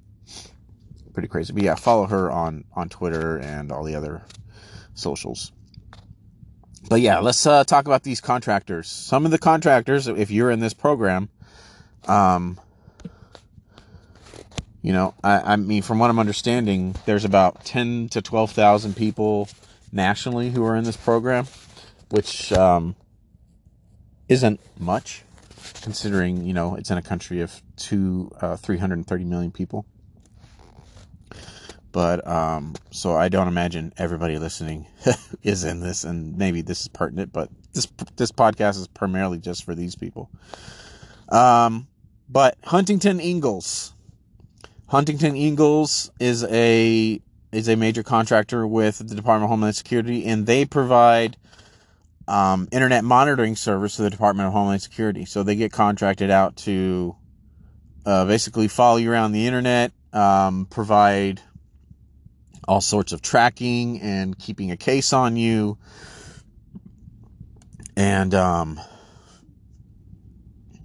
pretty crazy. But yeah, follow her on on Twitter and all the other socials. But yeah, let's uh, talk about these contractors. Some of the contractors, if you're in this program, um, you know, I, I mean, from what I'm understanding, there's about ten to twelve thousand people nationally who are in this program, which um, isn't much considering you know it's in a country of two uh, 330 million people. But um, so I don't imagine everybody listening is in this, and maybe this is pertinent. But this this podcast is primarily just for these people. Um, but Huntington Ingalls, Huntington Ingalls is a is a major contractor with the Department of Homeland Security, and they provide um, internet monitoring service to the Department of Homeland Security. So they get contracted out to uh, basically follow you around the internet, um, provide all sorts of tracking and keeping a case on you. And, um,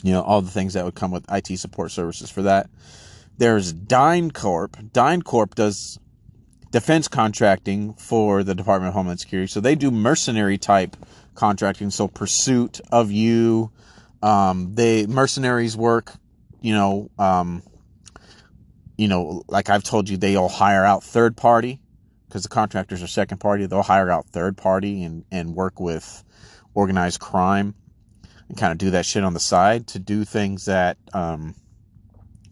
you know, all the things that would come with IT support services for that. There's DynCorp. DynCorp does defense contracting for the Department of Homeland Security. So they do mercenary type contracting. So pursuit of you. Um, they mercenaries work, you know, um, you know, like I've told you, they'll hire out third party because the contractors are second party. They'll hire out third party and, and work with organized crime and kind of do that shit on the side to do things that um,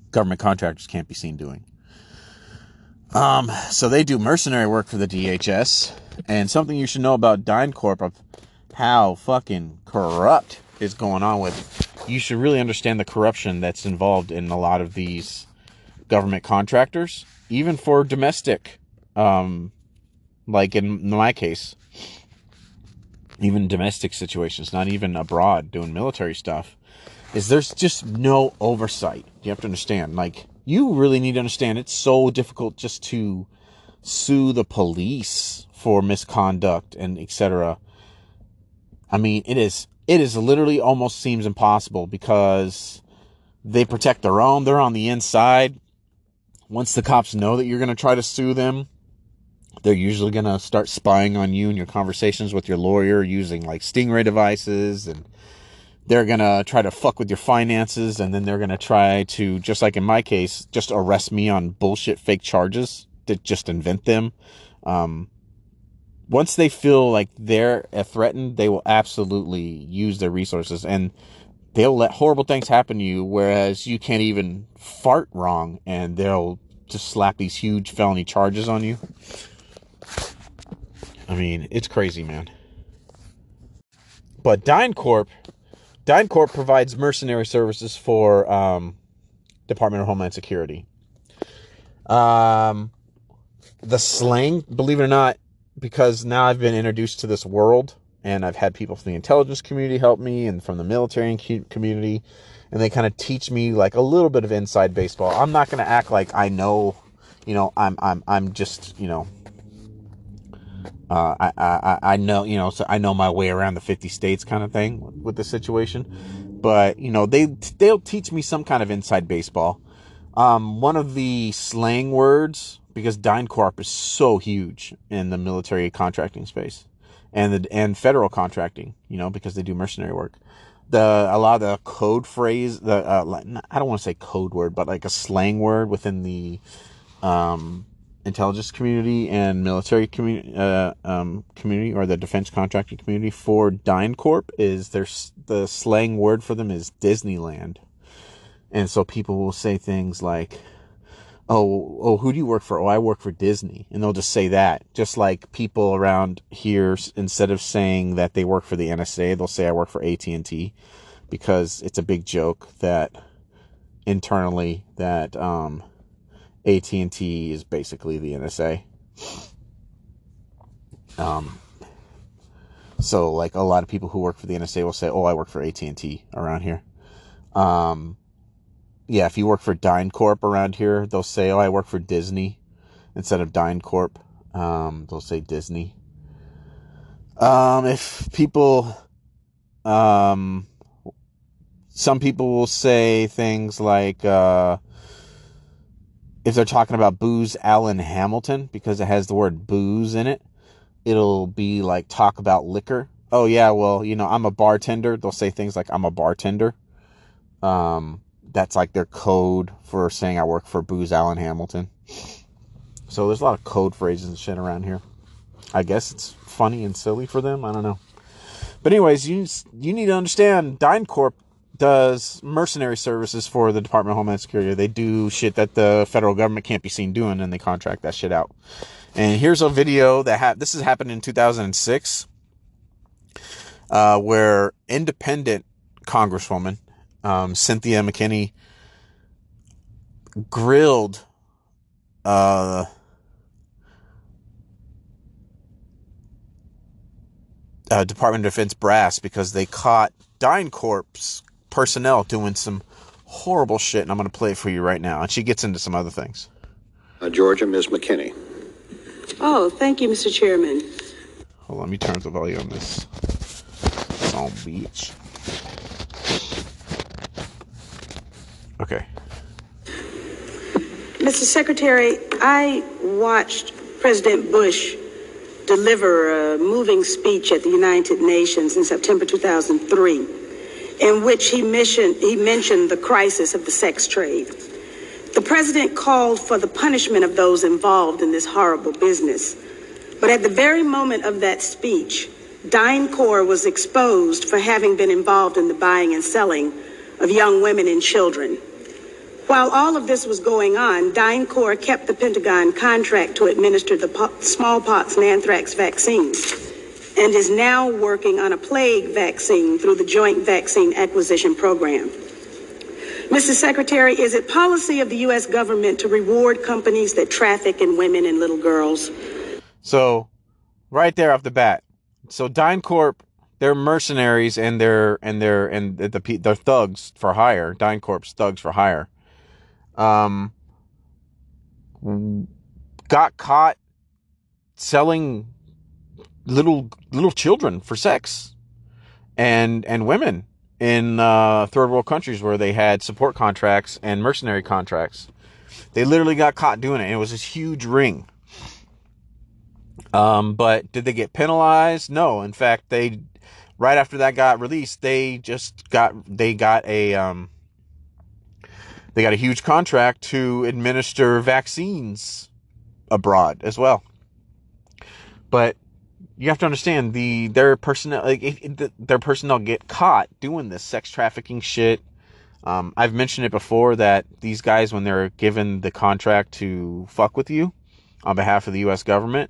government contractors can't be seen doing. Um, so they do mercenary work for the DHS. And something you should know about DynCorp of how fucking corrupt is going on with. You should really understand the corruption that's involved in a lot of these government contractors, even for domestic, um, like in my case, even domestic situations, not even abroad doing military stuff, is there's just no oversight. You have to understand, like, you really need to understand it's so difficult just to sue the police for misconduct and etc. I mean, it is it is literally almost seems impossible because they protect their own. They're on the inside once the cops know that you're going to try to sue them, they're usually going to start spying on you and your conversations with your lawyer using like stingray devices and they're going to try to fuck with your finances and then they're going to try to just like in my case just arrest me on bullshit fake charges to just invent them. Um, once they feel like they're threatened they will absolutely use their resources. And they'll let horrible things happen to you, whereas you can't even fart wrong and they'll just slap these huge felony charges on you. I mean, it's crazy, man. But DynCorp, DynCorp provides mercenary services for um, Department of Homeland Security. Um, the slang, believe it or not, because now I've been introduced to this world and I've had people from the intelligence community help me and from the military community, and they kind of teach me like a little bit of inside baseball. I'm not going to act like I know, you know, I'm I'm I'm just you know. Uh, I, I I know you know so I know my way around the 50 states kind of thing with the situation, but you know they they'll teach me some kind of inside baseball. Um, one of the slang words because DynCorp is so huge in the military contracting space and the and federal contracting, you know, because they do mercenary work. The a lot of the code phrase, the uh, I don't want to say code word, but like a slang word within the um, intelligence community and military community uh, um, community or the defense contracting community for DynCorp is there's the slang word for them is Disneyland, and so people will say things like oh, oh, who do you work for? Oh, I work for Disney. And they'll just say that. Just like people around here, instead of saying that they work for the NSA, they'll say I work for AT&T because it's a big joke that internally that, um, AT&T is basically the NSA. Um, so like a lot of people who work for the NSA will say, "Oh, I work for AT&T around here." Um, yeah, if you work for DynCorp around here, they'll say, "Oh, I work for Disney," instead of DynCorp. Um, they'll say Disney. Um, if people, um, some people will say things like, uh, if they're talking about Booz Allen Hamilton because it has the word booze in it, it'll be like talk about liquor. Oh yeah, well, you know, I'm a bartender. They'll say things like I'm a bartender. Um, that's like their code for saying I work for Booz Allen Hamilton. So there's a lot of code phrases and shit around here. I guess it's funny and silly for them. I don't know. But anyways, you you need to understand DynCorp does mercenary services for the Department of Homeland Security. They do shit that the federal government can't be seen doing, and they contract that shit out. And here's a video that ha- this has happened in 2006, uh, where independent Congresswoman um, Cynthia McKinney grilled uh, uh, Department of Defense brass because they caught DynCorp's personnel doing some horrible shit, and I'm going to play it for you right now. And she gets into some other things. Uh, Georgia, Ms. McKinney. Oh, thank you, Mr. Chairman. Hold on, let me turn up the volume on this. Song beach. Okay. Mr. Secretary, I watched President Bush deliver a moving speech at the United Nations in September 2003, in which he mentioned, he mentioned the crisis of the sex trade. The president called for the punishment of those involved in this horrible business. But at the very moment of that speech, DynCorp was exposed for having been involved in the buying and selling of young women and children. While all of this was going on, DynCorp kept the Pentagon contract to administer the po- smallpox and anthrax vaccines and is now working on a plague vaccine through the Joint Vaccine Acquisition Program. Mr. Secretary, is it policy of the U.S. government to reward companies that traffic in women and little girls? So, right there off the bat, so DynCorp, they're mercenaries and they're and they're and the, the they're thugs for hire. DynCorp's thugs for hire um, got caught selling little little children for sex and and women in uh, third world countries where they had support contracts and mercenary contracts. They literally got caught doing it. it was this huge ring. Um, but did they get penalized? No. In fact, they right after that got released, they just got they got a um, they got a huge contract to administer vaccines abroad as well. But you have to understand the their personnel like their personnel get caught doing this sex trafficking shit. Um, I've mentioned it before that these guys when they're given the contract to fuck with you on behalf of the U.S. government,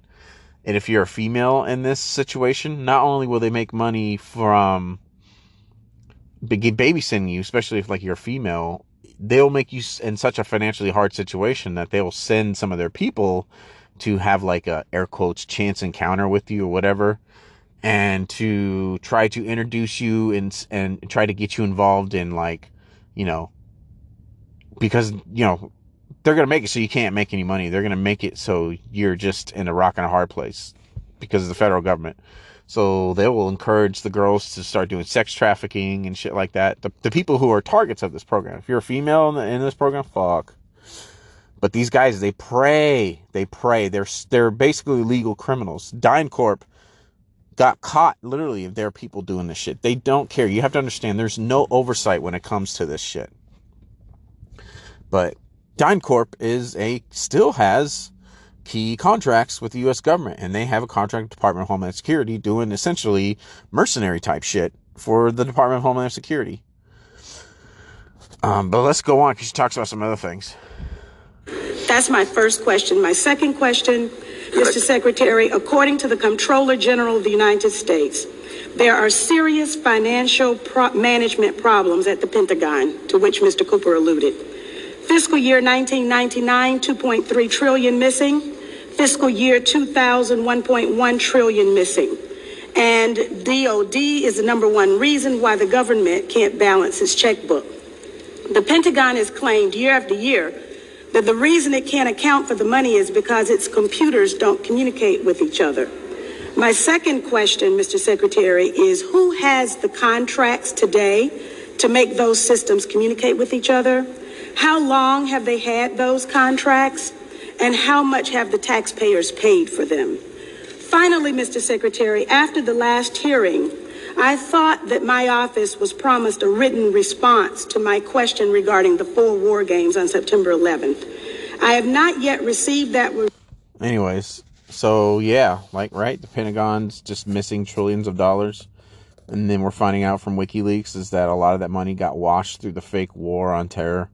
and if you're a female in this situation, not only will they make money from babysitting you, especially if like you're a female, they'll make you in such a financially hard situation that they will send some of their people to have like a air quotes chance encounter with you or whatever and to try to introduce you and and try to get you involved in like, you know, because you know they're gonna make it so you can't make any money. They're gonna make it so you're just in a rock and a hard place because of the federal government. So they will encourage the girls to start doing sex trafficking and shit like that. The, the people who are targets of this program. If you're a female in, the, in this program, fuck. But these guys, they pray. They pray. They're they're basically legal criminals. DynCorp got caught. Literally, if there are people doing this shit, they don't care. You have to understand. There's no oversight when it comes to this shit. But DynCorp is a still has key contracts with the U.S. government, and they have a contract with Department of Homeland Security doing essentially mercenary type shit for the Department of Homeland Security. Um, but let's go on because she talks about some other things. That's my first question. My second question, Mr. Secretary, according to the Comptroller General of the United States, there are serious financial pro- management problems at the Pentagon, to which Mr. Cooper alluded. Fiscal year 1999, 2.3 trillion missing. Fiscal year 2000, 1.1 trillion missing. And DOD is the number one reason why the government can't balance its checkbook. The Pentagon has claimed year after year that the reason it can't account for the money is because its computers don't communicate with each other. My second question, Mr. Secretary, is who has the contracts today to make those systems communicate with each other? How long have they had those contracts? And how much have the taxpayers paid for them? Finally, Mr. Secretary, after the last hearing, I thought that my office was promised a written response to my question regarding the four war games on September 11th. I have not yet received that. Re- Anyways, so yeah, like right, the Pentagon's just missing trillions of dollars. And then we're finding out from WikiLeaks is that a lot of that money got washed through the fake war on terror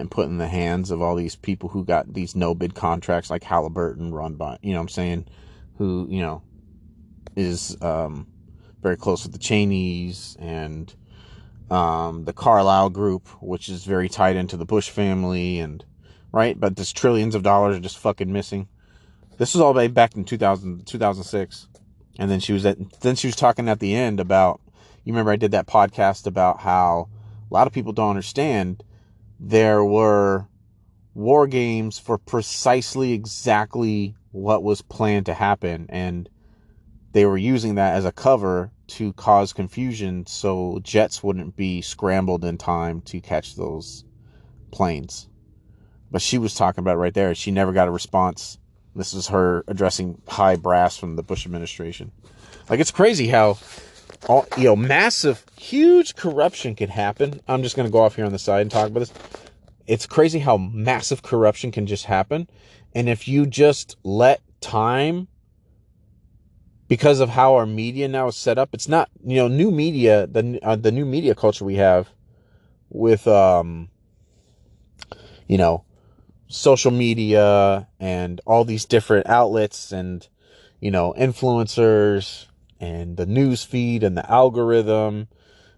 and put in the hands of all these people who got these no bid contracts like Halliburton run by, you know what I'm saying, who, you know, is um, very close with the Cheneys and um, the Carlyle group, which is very tied into the Bush family and right, but this trillions of dollars are just fucking missing. This was all back in 2000, 2006. And then she was at, then she was talking at the end about, you remember I did that podcast about how a lot of people don't understand there were war games for precisely exactly what was planned to happen. And they were using that as a cover to cause confusion so jets wouldn't be scrambled in time to catch those planes. But she was talking about right there. She never got a response. This is her addressing high brass from the Bush administration. Like it's crazy how all you know, massive, huge corruption can happen. I'm just gonna go off here on the side and talk about this. It's crazy how massive corruption can just happen. And if you just let time because of how our media now is set up, it's not, you know, new media, the, uh, the new media culture we have with, um, you know, social media and all these different outlets and, you know, influencers and the news feed and the algorithm.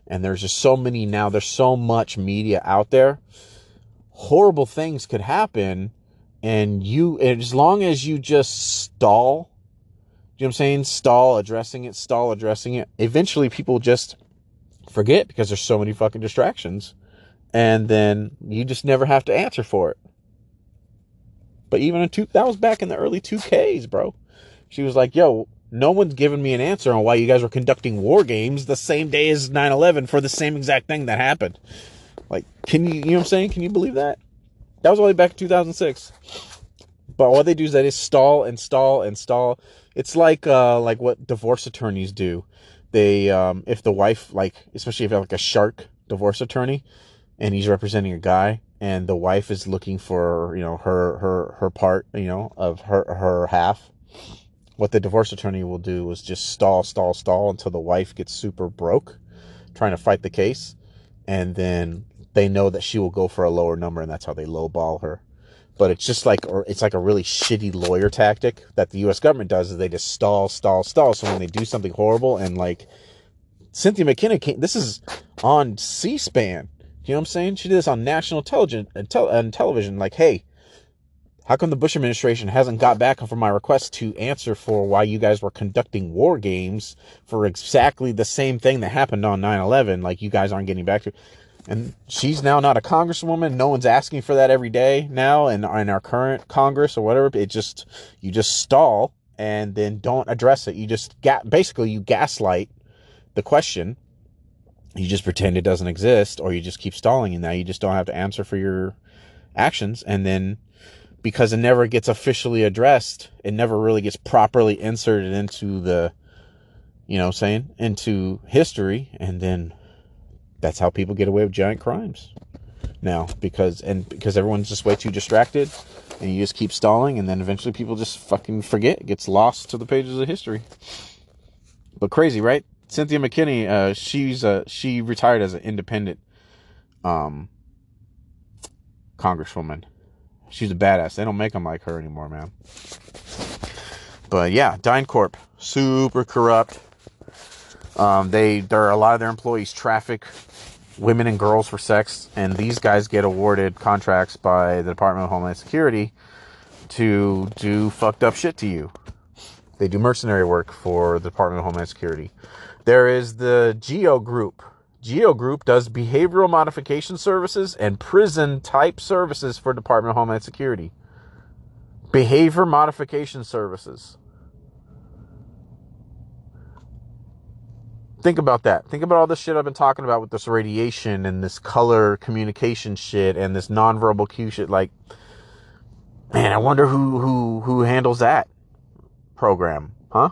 And there's just so many now, there's so much media out there. Horrible things could happen. And you, as long as you just stall, you know what I'm saying? Stall addressing it, stall addressing it. Eventually people just forget because there's so many fucking distractions. And then you just never have to answer for it. But even in two, that was back in the early 2Ks, bro. She was like, yo, no one's given me an answer on why you guys were conducting war games the same day as 9-11 for the same exact thing that happened. Like, can you, you know what I'm saying? Can you believe that? That was only back in 2006. But what they do is they just stall and stall and stall. It's like, uh, like what divorce attorneys do. They, um, if the wife, like, especially if you have like a shark divorce attorney and he's representing a guy and the wife is looking for, you know, her, her, her part, you know, of her, her half what the divorce attorney will do is just stall, stall, stall until the wife gets super broke trying to fight the case. And then they know that she will go for a lower number and that's how they lowball her. But it's just like, or it's like a really shitty lawyer tactic that the US government does is they just stall, stall, stall. So when they do something horrible and like Cynthia McKinney came, this is on C-SPAN. You know what I'm saying? She did this on national television uh, and, and television. Like, hey, How come the Bush administration hasn't got back from my request to answer for why you guys were conducting war games for exactly the same thing that happened on 9/11 like you guys aren't getting back to and she's now not a congresswoman. No one's asking for that every day now in, in our current Congress or whatever. It just you just stall and then don't address it. You just basically you gaslight the question. You just pretend it doesn't exist or you just keep stalling and now you just don't have to answer for your actions and then because it never gets officially addressed, it never really gets properly inserted into the, you know, saying into history, and then that's how people get away with giant crimes. Now because and because everyone's just way too distracted and you just keep stalling and then eventually people just fucking forget it gets lost to the pages of history. But crazy right? Cynthia McKinney uh, she's uh, she retired as an independent um congresswoman She's a badass. They don't make them like her anymore, man. But yeah, DynCorp, super corrupt. Um, they, there are a lot of their employees traffic women and girls for sex, and these guys get awarded contracts by the Department of Homeland Security to do fucked up shit to you. They do mercenary work for the Department of Homeland Security. There is the Geo Group, Geo Group does behavioral modification services and prison type services for Department of Homeland Security. Behavior modification services. Think about that. Think about all this shit I've been talking about with this radiation and this color communication shit and this nonverbal cue shit. Like, man, I wonder who who who handles that program, huh?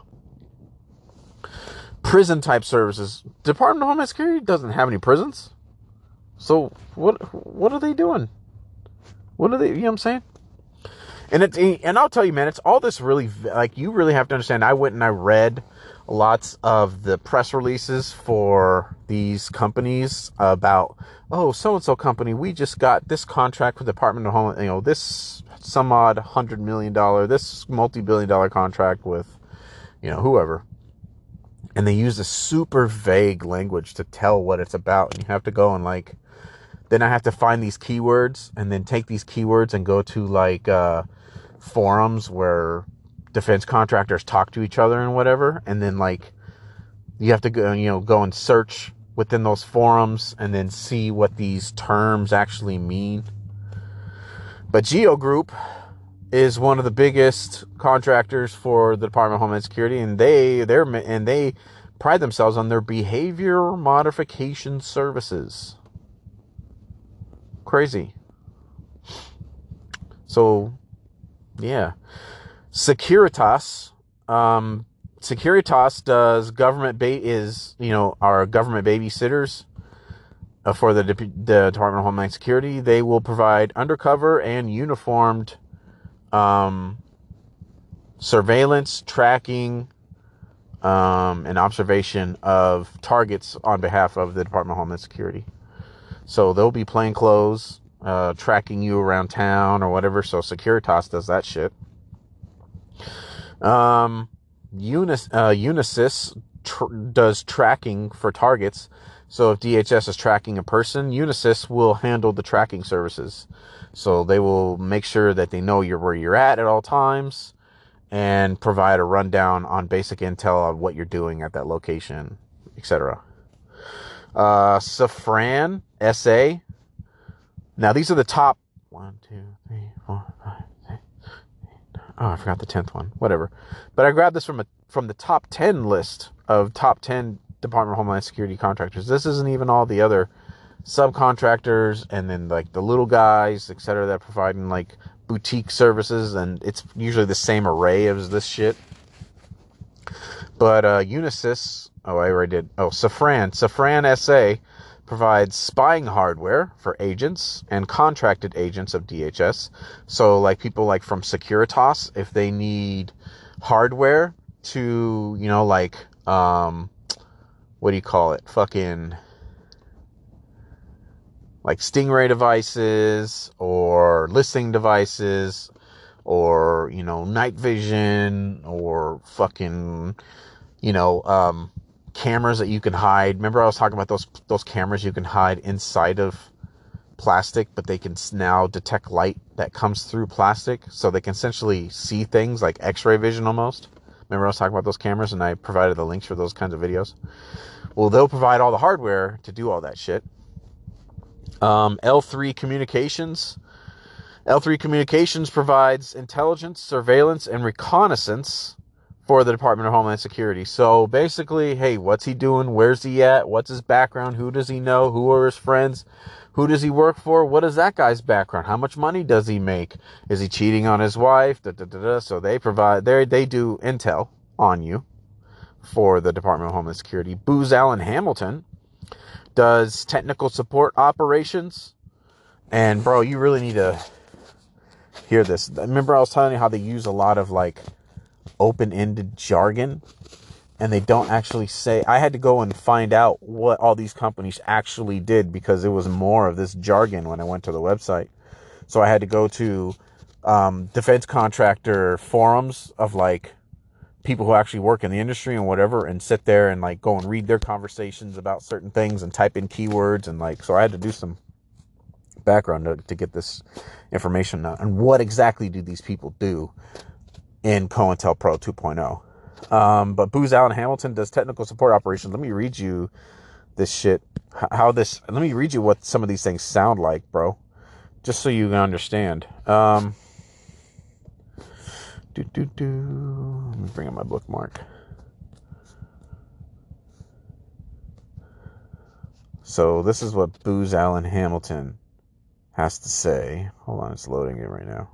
Prison type services. Department of Homeland Security doesn't have any prisons. So what what are they doing? What are they, you know what I'm saying? And it's and I'll tell you man, it's all this really like you really have to understand. I went and I read lots of the press releases for these companies about oh so and so company we just got this contract with the Department of Homeland you know this some odd hundred million dollar this multi billion dollar contract with you know whoever and they use a super vague language to tell what it's about and you have to go and like then i have to find these keywords and then take these keywords and go to like uh, forums where defense contractors talk to each other and whatever and then like you have to go you know go and search within those forums and then see what these terms actually mean. But geo group is one of the biggest contractors for the Department of Homeland Security, and they they're and they pride themselves on their behavior modification services. Crazy. So, yeah, Securitas. Um, Securitas does government ba- is you know our government babysitters uh, for the, the Department of Homeland Security. They will provide undercover and uniformed um, surveillance, tracking, um, and observation of targets on behalf of the Department of Homeland Security. So they'll be plain clothes, uh, tracking you around town or whatever. So Securitas does that shit. Um, Unis, uh, Unisys tr- does tracking for targets. So if DHS is tracking a person, Unisys will handle the tracking services. So they will make sure that they know you're where you're at at all times and provide a rundown on basic intel on what you're doing at that location, etc. Uh, Safran SA. Now these are the top one, two, three, four, five, six, eight, oh, I forgot the tenth one. Whatever. But I grabbed this from a from the top ten list of top ten Department of Homeland Security contractors. This isn't even all the other subcontractors and then like the little guys, etc., that providing like boutique services, and it's usually the same array as this shit. But uh, Unisys, oh, I already did. Oh, Safran, Safran SA provides spying hardware for agents and contracted agents of DHS. So, like people like from Securitas, if they need hardware to, you know, like, um, what do you call it? Fucking like Stingray devices or listening devices or, you know, night vision or fucking, you know, um, cameras that you can hide. Remember I was talking about those, those cameras you can hide inside of plastic, but they can now detect light that comes through plastic, so they can essentially see things like X-ray vision almost. Remember I was talking about those cameras, and I provided the links for those kinds of videos. Well, they'll provide all the hardware to do all that shit. Um, L3 Communications. L3 Communications provides intelligence, surveillance, and reconnaissance for the Department of Homeland Security. So basically, hey, what's he doing? Where's he at? What's his background? Who does he know? Who are his friends? Who does he work for? What is that guy's background? How much money does he make? Is he cheating on his wife? Da, da, da, so they provide, they they do intel on you for the Department of Homeland Security. Booz Allen Hamilton does technical support operations. And bro, you really need to hear this. Remember, I was telling you how they use a lot of like open ended jargon and they don't actually say. I had to go and find out what all these companies actually did because it was more of this jargon when I went to the website. So I had to go to um, defense contractor forums of like people who actually work in the industry and whatever and sit there and like go and read their conversations about certain things and type in keywords and like so I had to do some background to, to get this information out and what exactly do these people do in COINTELPRO 2.0 um, but Booz Allen Hamilton does technical support operations let me read you this shit how this let me read you what some of these things sound like bro just so you can understand um, do, do, do. Let me bring up my bookmark. So this is what Booz Allen Hamilton has to say. Hold on, it's loading it right now.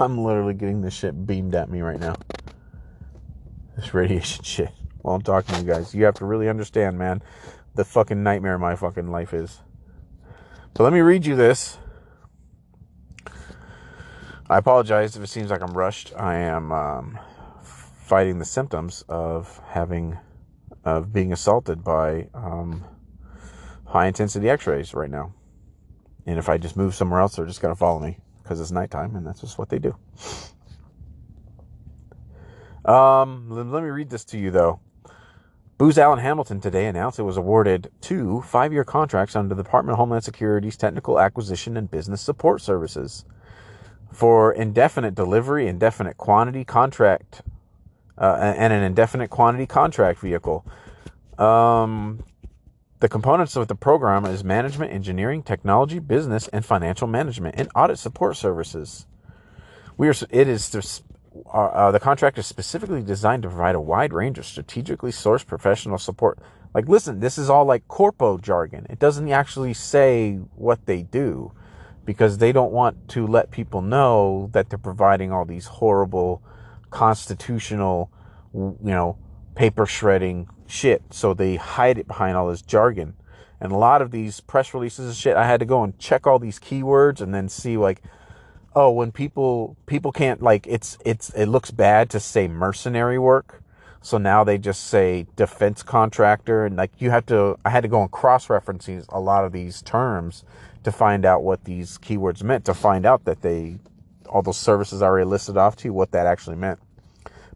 I'm literally getting this shit beamed at me right now. This radiation shit. While I'm talking to you guys, you have to really understand, man the fucking nightmare my fucking life is. So let me read you this. I apologize if it seems like I'm rushed. I am um, fighting the symptoms of having, of being assaulted by um, high intensity x rays right now. And if I just move somewhere else, they're just going to follow me because it's nighttime and that's just what they do. Um, let me read this to you though. Booz Allen Hamilton today announced it was awarded two five year contracts under the Department of Homeland Security's Technical Acquisition and Business Support Services for indefinite delivery, indefinite quantity contract, uh, and an indefinite quantity contract vehicle. Um, the components of the program is management, engineering, technology, business, and financial management, and audit support services. We are. It is uh, the contract is specifically designed to provide a wide range of strategically sourced professional support. Like, listen, this is all like corpo jargon. It doesn't actually say what they do because they don't want to let people know that they're providing all these horrible constitutional, you know, paper shredding shit. So they hide it behind all this jargon. And a lot of these press releases and shit, I had to go and check all these keywords and then see like, oh, when people people can't like it's it's it looks bad to say mercenary work. So now they just say defense contractor and like you have to I had to go and cross referencing a lot of these terms to find out what these keywords meant to find out that they all those services I already listed off to you what that actually meant.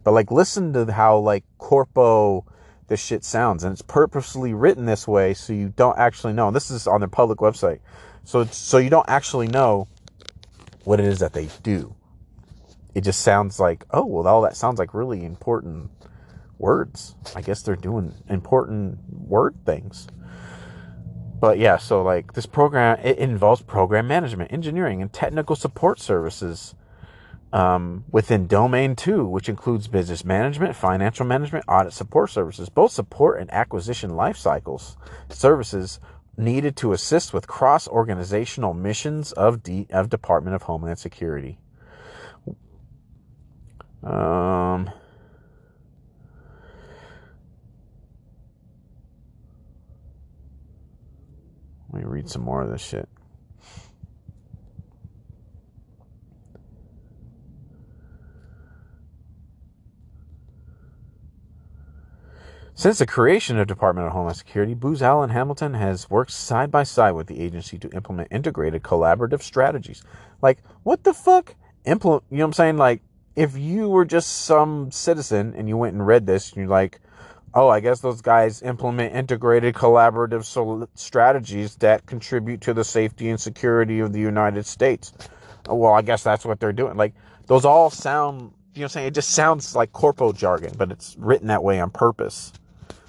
But like listen to how like corpo this shit sounds and it's purposely written this way so you don't actually know. And this is on their public website. So so you don't actually know what it is that they do. It just sounds like, oh, well, all that sounds like really important words. I guess they're doing important word things. But yeah, so like this program, it involves program management, engineering, and technical support services um, within Domain 2, which includes business management, financial management, audit support services. Both support and acquisition life cycles services needed to assist with cross organizational missions of, D, of Department of Homeland Security. Um, let me read some more of this shit. Since the creation of Department of Homeland Security, Booz Allen Hamilton has worked side by side with the agency to implement integrated collaborative strategies. Like, what the fuck? Implement, you know what I'm saying? Like, if you were just some citizen and you went and read this, and you're like, oh, I guess those guys implement integrated collaborative sol- strategies that contribute to the safety and security of the United States. Well, I guess that's what they're doing. Like, those all sound, you know what I'm saying? It just sounds like corpo jargon, but it's written that way on purpose.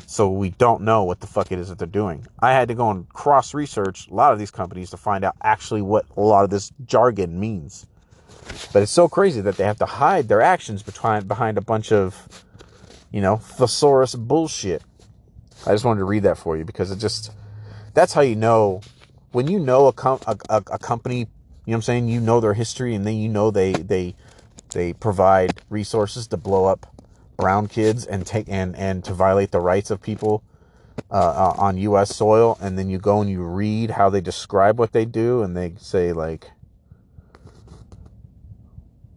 So we don't know what the fuck it is that they're doing. I had to go and cross research a lot of these companies to find out actually what a lot of this jargon means. But it's so crazy that they have to hide their actions behind behind a bunch of, you know, thesaurus bullshit. I just wanted to read that for you because it just that's how you know when you know a, com- a, a, a company, you know what I'm saying, you know their history and then you know they they they provide resources to blow up brown kids and take and and to violate the rights of people uh, uh, on U.S. soil, and then you go and you read how they describe what they do, and they say like,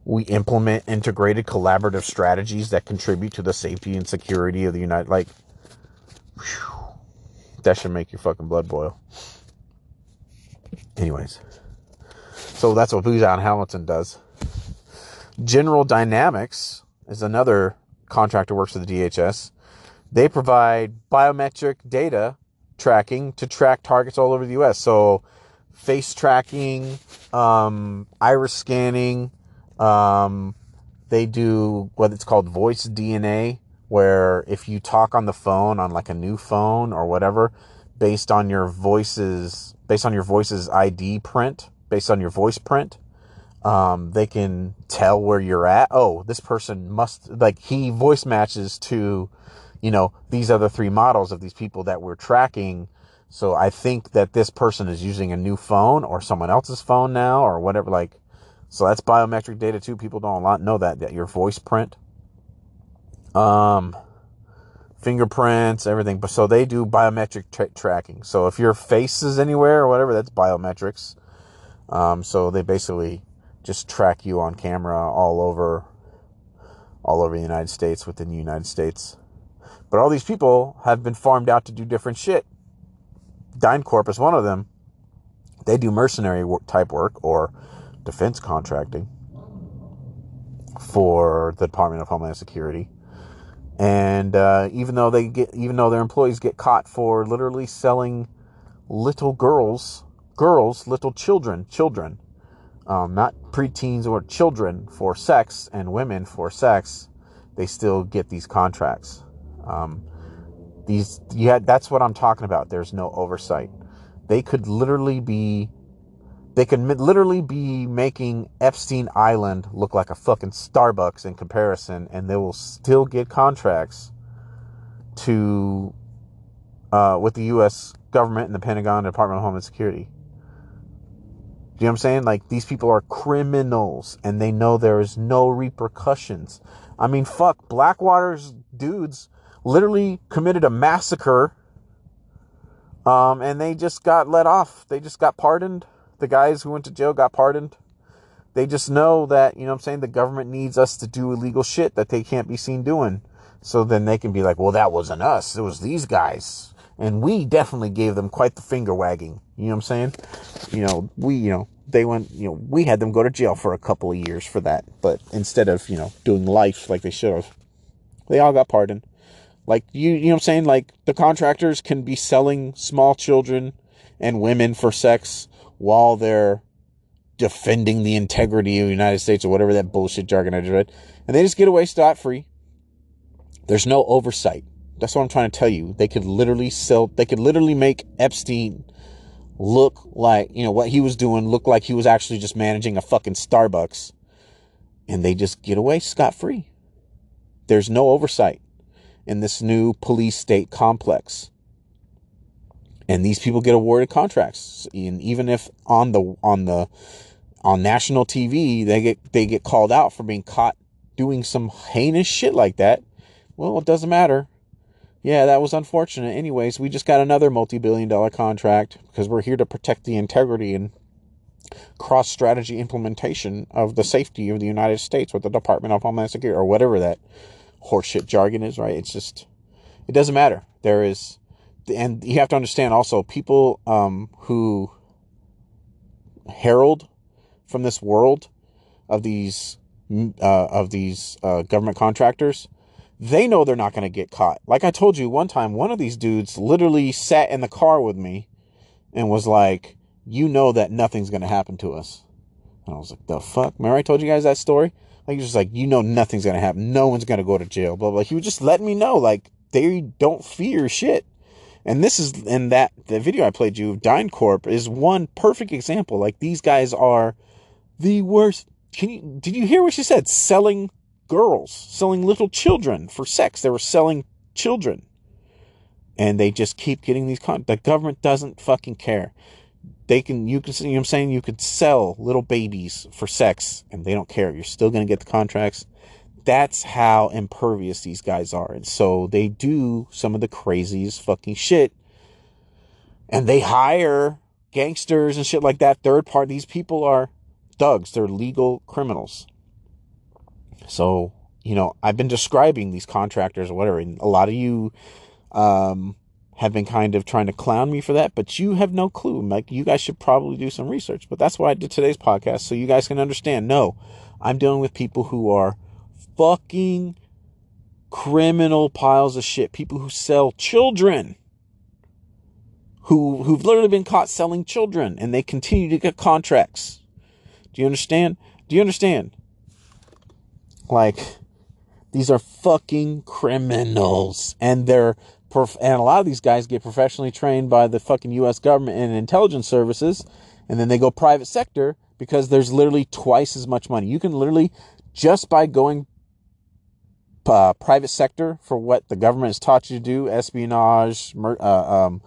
we implement integrated collaborative strategies that contribute to the safety and security of the United. Like, whew, that should make your fucking blood boil. Anyways, so that's what Booz Allen Hamilton does. General Dynamics is another contractor works for the DHS. They provide biometric data tracking to track targets all over the U.S. So, face tracking, um, iris scanning. Um, they do what it's called voice DNA, where if you talk on the phone on like a new phone or whatever, based on your voices, based on your voice's ID print, based on your voice print, um, they can tell where you're at. Oh, this person must like he voice matches to, you know, these other three models of these people that we're tracking. So I think that this person is using a new phone or someone else's phone now or whatever. Like, so that's biometric data too. People don't a lot know that that your voice print, um, fingerprints, everything. But so they do biometric tra- tracking. So if your face is anywhere or whatever, that's biometrics. Um, so they basically just track you on camera all over all over the United States within the United States. But all these people have been farmed out to do different shit. DynCorp is one of them. They do mercenary type work or defense contracting for the Department of Homeland Security. And uh, even though they get, even though their employees get caught for literally selling little girls, girls, little children, children um, not preteens or children for sex and women for sex, they still get these contracts. Um, these, yeah, that's what I'm talking about. There's no oversight. They could literally be, they could literally be making Epstein Island look like a fucking Starbucks in comparison, and they will still get contracts to, uh, with the U.S. government and the Pentagon Department of Homeland Security you know what I'm saying? Like these people are criminals and they know there is no repercussions. I mean, fuck, Blackwater's dudes literally committed a massacre. Um, and they just got let off. They just got pardoned. The guys who went to jail got pardoned. They just know that, you know what I'm saying, the government needs us to do illegal shit that they can't be seen doing. So then they can be like, well, that wasn't us. It was these guys. And we definitely gave them quite the finger wagging. You know what I'm saying? You know, we, you know, they went, you know, we had them go to jail for a couple of years for that. But instead of, you know, doing life like they should have, they all got pardoned. Like, you, you know what I'm saying? Like, the contractors can be selling small children and women for sex while they're defending the integrity of the United States or whatever that bullshit jargon I just read. And they just get away scot free. There's no oversight. That's what I'm trying to tell you. They could literally sell, they could literally make Epstein look like, you know, what he was doing look like he was actually just managing a fucking Starbucks. And they just get away scot free. There's no oversight in this new police state complex. And these people get awarded contracts. And even if on the on the on national TV they get they get called out for being caught doing some heinous shit like that, well, it doesn't matter yeah, that was unfortunate. Anyways, we just got another multi billion dollar contract because we're here to protect the integrity and cross strategy implementation of the safety of the United States with the Department of Homeland Security or whatever that horseshit jargon is, right? It's just, it doesn't matter. There is, and you have to understand also people um, who herald from this world of these uh, of these uh, government contractors, they know they're not going to get caught. Like I told you one time, one of these dudes literally sat in the car with me and was like, "You know that nothing's going to happen to us." And I was like, "The fuck?" Remember I told you guys that story? Like he was just like, "You know nothing's going to happen. No one's going to go to jail." Blah blah. He was just letting me know like they don't fear shit. And this is in that the video I played you of DynCorp is one perfect example. Like these guys are the worst. Can you did you hear what she said? Selling girls, selling little children for sex. They were selling children. And they just keep getting these con the government doesn't fucking care. They can you can you know what I'm saying you could sell little babies for sex and they don't care. You're still gonna get the contracts that's how impervious these guys are. And so they do some of the craziest fucking shit. And they hire gangsters and shit like that. Third part, These people are thugs. They're legal criminals. So, you know, I've been describing these contractors or whatever. And a lot of you um, have been kind of trying to clown me for that, but you have no clue. Like, you guys should probably do some research. But that's why I did today's podcast. So you guys can understand. No, I'm dealing with people who are fucking criminal piles of shit. People who sell children. Who who've literally been caught selling children and they continue to get contracts. Do you understand? Do you understand? Like these are fucking criminals and they're and a lot of these guys get professionally trained by the fucking US government and intelligence services and then they go private sector because there's literally twice as much money. You can literally just by going uh, private sector for what the government has taught you to do, espionage, uh, um,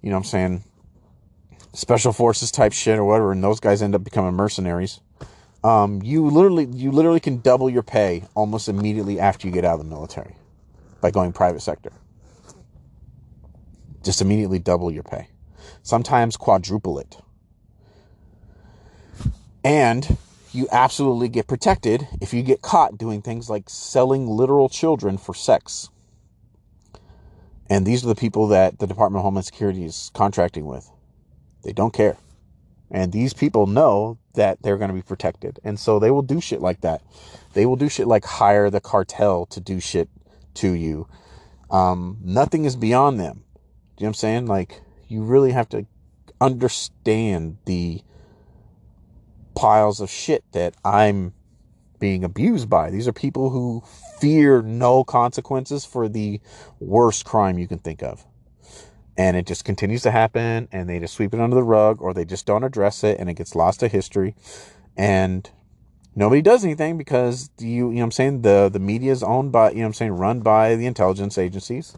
you know what I'm saying, special forces type shit or whatever, and those guys end up becoming mercenaries. Um, you literally, you literally can double your pay almost immediately after you get out of the military by going private sector. Just immediately double your pay. Sometimes quadruple it. And you absolutely get protected if you get caught doing things like selling literal children for sex. And these are the people that the Department of Homeland Security is contracting with. They don't care. And these people know that they're going to be protected. And so they will do shit like that. They will do shit like hire the cartel to do shit to you. Um, nothing is beyond them. Do you know what I'm saying? Like, you really have to understand the piles of shit that I'm being abused by. These are people who fear no consequences for the worst crime you can think of. And it just continues to happen and they just sweep it under the rug or they just don't address it and it gets lost to history. And nobody does anything because you you know what I'm saying the the media is owned by you know what I'm saying run by the intelligence agencies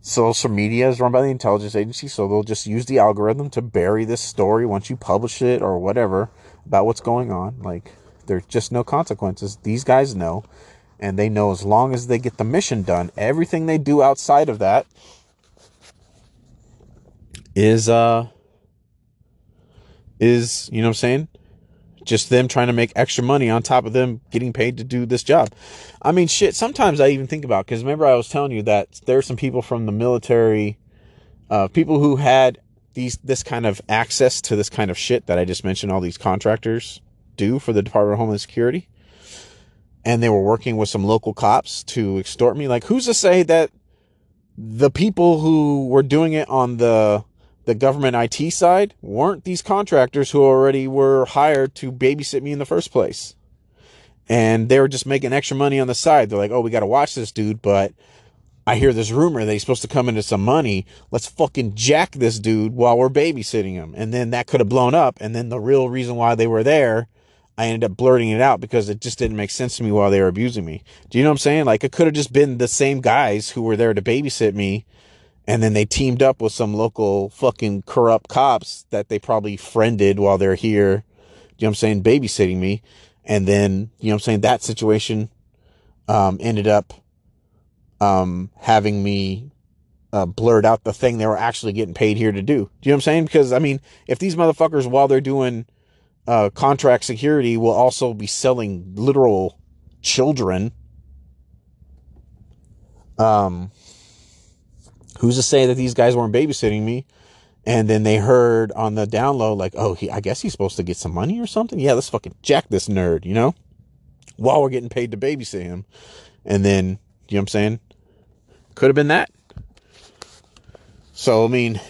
social media is run by the intelligence agency, so they'll just use the algorithm to bury this story once you publish it or whatever about what's going on. Like, there's just no consequences. These guys know, and they know as long as they get the mission done, everything they do outside of that is, uh, is, you know what I'm saying? just them trying to make extra money on top of them getting paid to do this job. I mean, shit, sometimes I even think about, because remember I was telling you that there are some people from the military, uh, people who had these, this kind of access to this kind of shit that I just mentioned all these contractors do for the Department of Homeland Security. And they were working with some local cops to extort me. Like, who's to say that the people who were doing it on the the government IT side weren't these contractors who already were hired to babysit me in the first place. And they were just making extra money on the side. They're like, oh, we got to watch this dude, but I hear this rumor that he's supposed to come into some money. Let's fucking jack this dude while we're babysitting him. And then that could have blown up. And then the real reason why they were there, I ended up blurting it out because it just didn't make sense to me while they were abusing me. Do you know what I'm saying? Like it could have just been the same guys who were there to babysit me and then they teamed up with some local fucking corrupt cops that they probably friended while they're here. You know what I'm saying? Babysitting me. And then, you know what I'm saying? That situation, um, ended up, um, having me, uh, blurt out the thing they were actually getting paid here to do. Do you know what I'm saying? Because, I mean, if these motherfuckers, while they're doing, uh, contract security, will also be selling literal children, um, who's to say that these guys weren't babysitting me? And then they heard on the download, like, oh, he, I guess he's supposed to get some money or something. Yeah, let's fucking jack this nerd, you know? while we're getting paid to babysit him. And then, you know what I'm saying? Could have been that. So, I mean,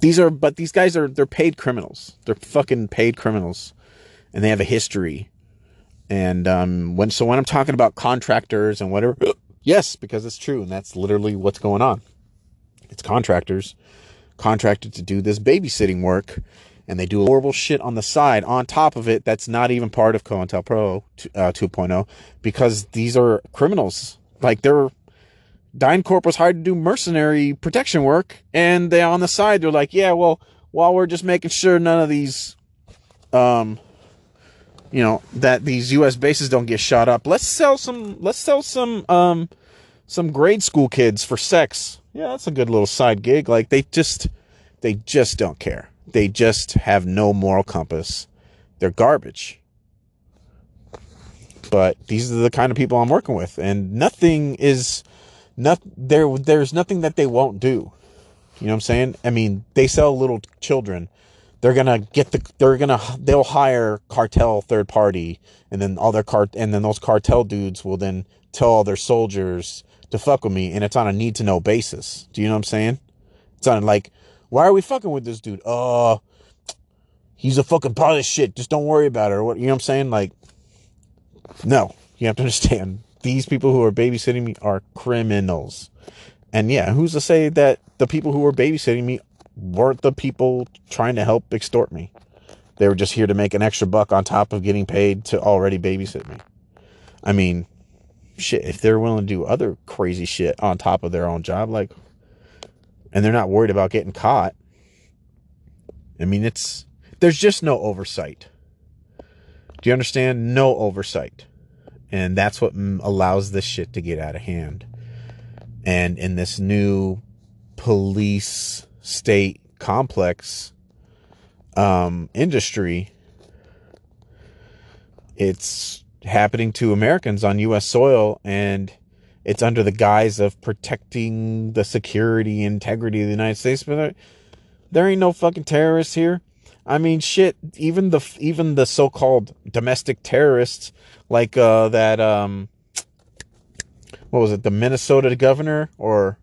these are, but these guys are, they're paid criminals. They're fucking paid criminals. And they have a history. And, um, when, so when I'm talking about contractors and whatever, yes, because it's true. And that's literally what's going on. It's contractors contracted to do this babysitting work and they do horrible shit on the side on top of it that's not even part of COINTELPRO uh, 2.0 because these are criminals. Like they're DynCorp was hired to do mercenary protection work and they on the side they're like, yeah, well, while we're just making sure none of these um you know that these US bases don't get shot up, let's sell some let's sell some um some grade school kids for sex. Yeah, that's a good little side gig. Like they just they just don't care. They just have no moral compass. They're garbage. But these are the kind of people I'm working with, and nothing is not there. There's nothing that they won't do. You know what I'm saying? I mean, they sell little children. They're gonna get the. They're gonna. They'll hire cartel third party, and then all their cart. And then those cartel dudes will then tell all their soldiers to fuck with me, and it's on a need to know basis. Do you know what I'm saying? It's on like why are we fucking with this dude? Uh, he's a fucking pile of shit. Just don't worry about it. Or what? You know what I'm saying? Like, no, you have to understand. These people who are babysitting me are criminals. And yeah, who's to say that the people who were babysitting me weren't the people trying to help extort me? They were just here to make an extra buck on top of getting paid to already babysit me. I mean, shit, if they're willing to do other crazy shit on top of their own job, like, and they're not worried about getting caught. I mean, it's there's just no oversight. Do you understand? No oversight. And that's what allows this shit to get out of hand. And in this new police state complex um, industry, it's happening to Americans on U.S. soil. And it's under the guise of protecting the security integrity of the United States, but there, there ain't no fucking terrorists here. I mean, shit. Even the even the so-called domestic terrorists, like uh, that, um, what was it, the Minnesota governor or,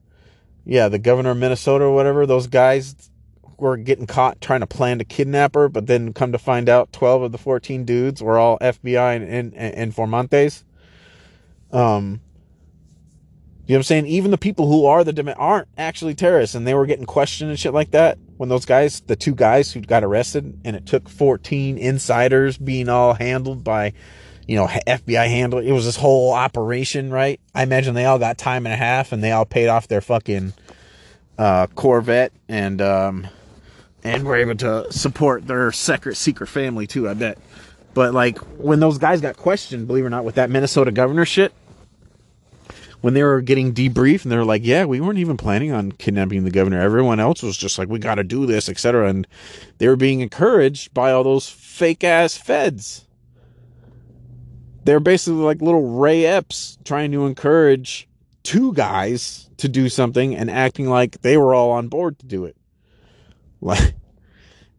yeah, the governor of Minnesota or whatever. Those guys were getting caught trying to plan to kidnap her, but then come to find out, twelve of the fourteen dudes were all FBI and, and, and informantes. Um, you know what I'm saying? Even the people who are the aren't actually terrorists, and they were getting questioned and shit like that. When those guys, the two guys who got arrested, and it took 14 insiders being all handled by, you know, FBI handle. It was this whole operation, right? I imagine they all got time and a half, and they all paid off their fucking uh, Corvette, and um, and were able to support their secret secret family too. I bet. But like when those guys got questioned, believe it or not, with that Minnesota governor shit, when they were getting debriefed and they're like, yeah, we weren't even planning on kidnapping the governor. Everyone else was just like, we got to do this, etc. And they were being encouraged by all those fake ass feds. They're basically like little Ray Epps trying to encourage two guys to do something and acting like they were all on board to do it. Like,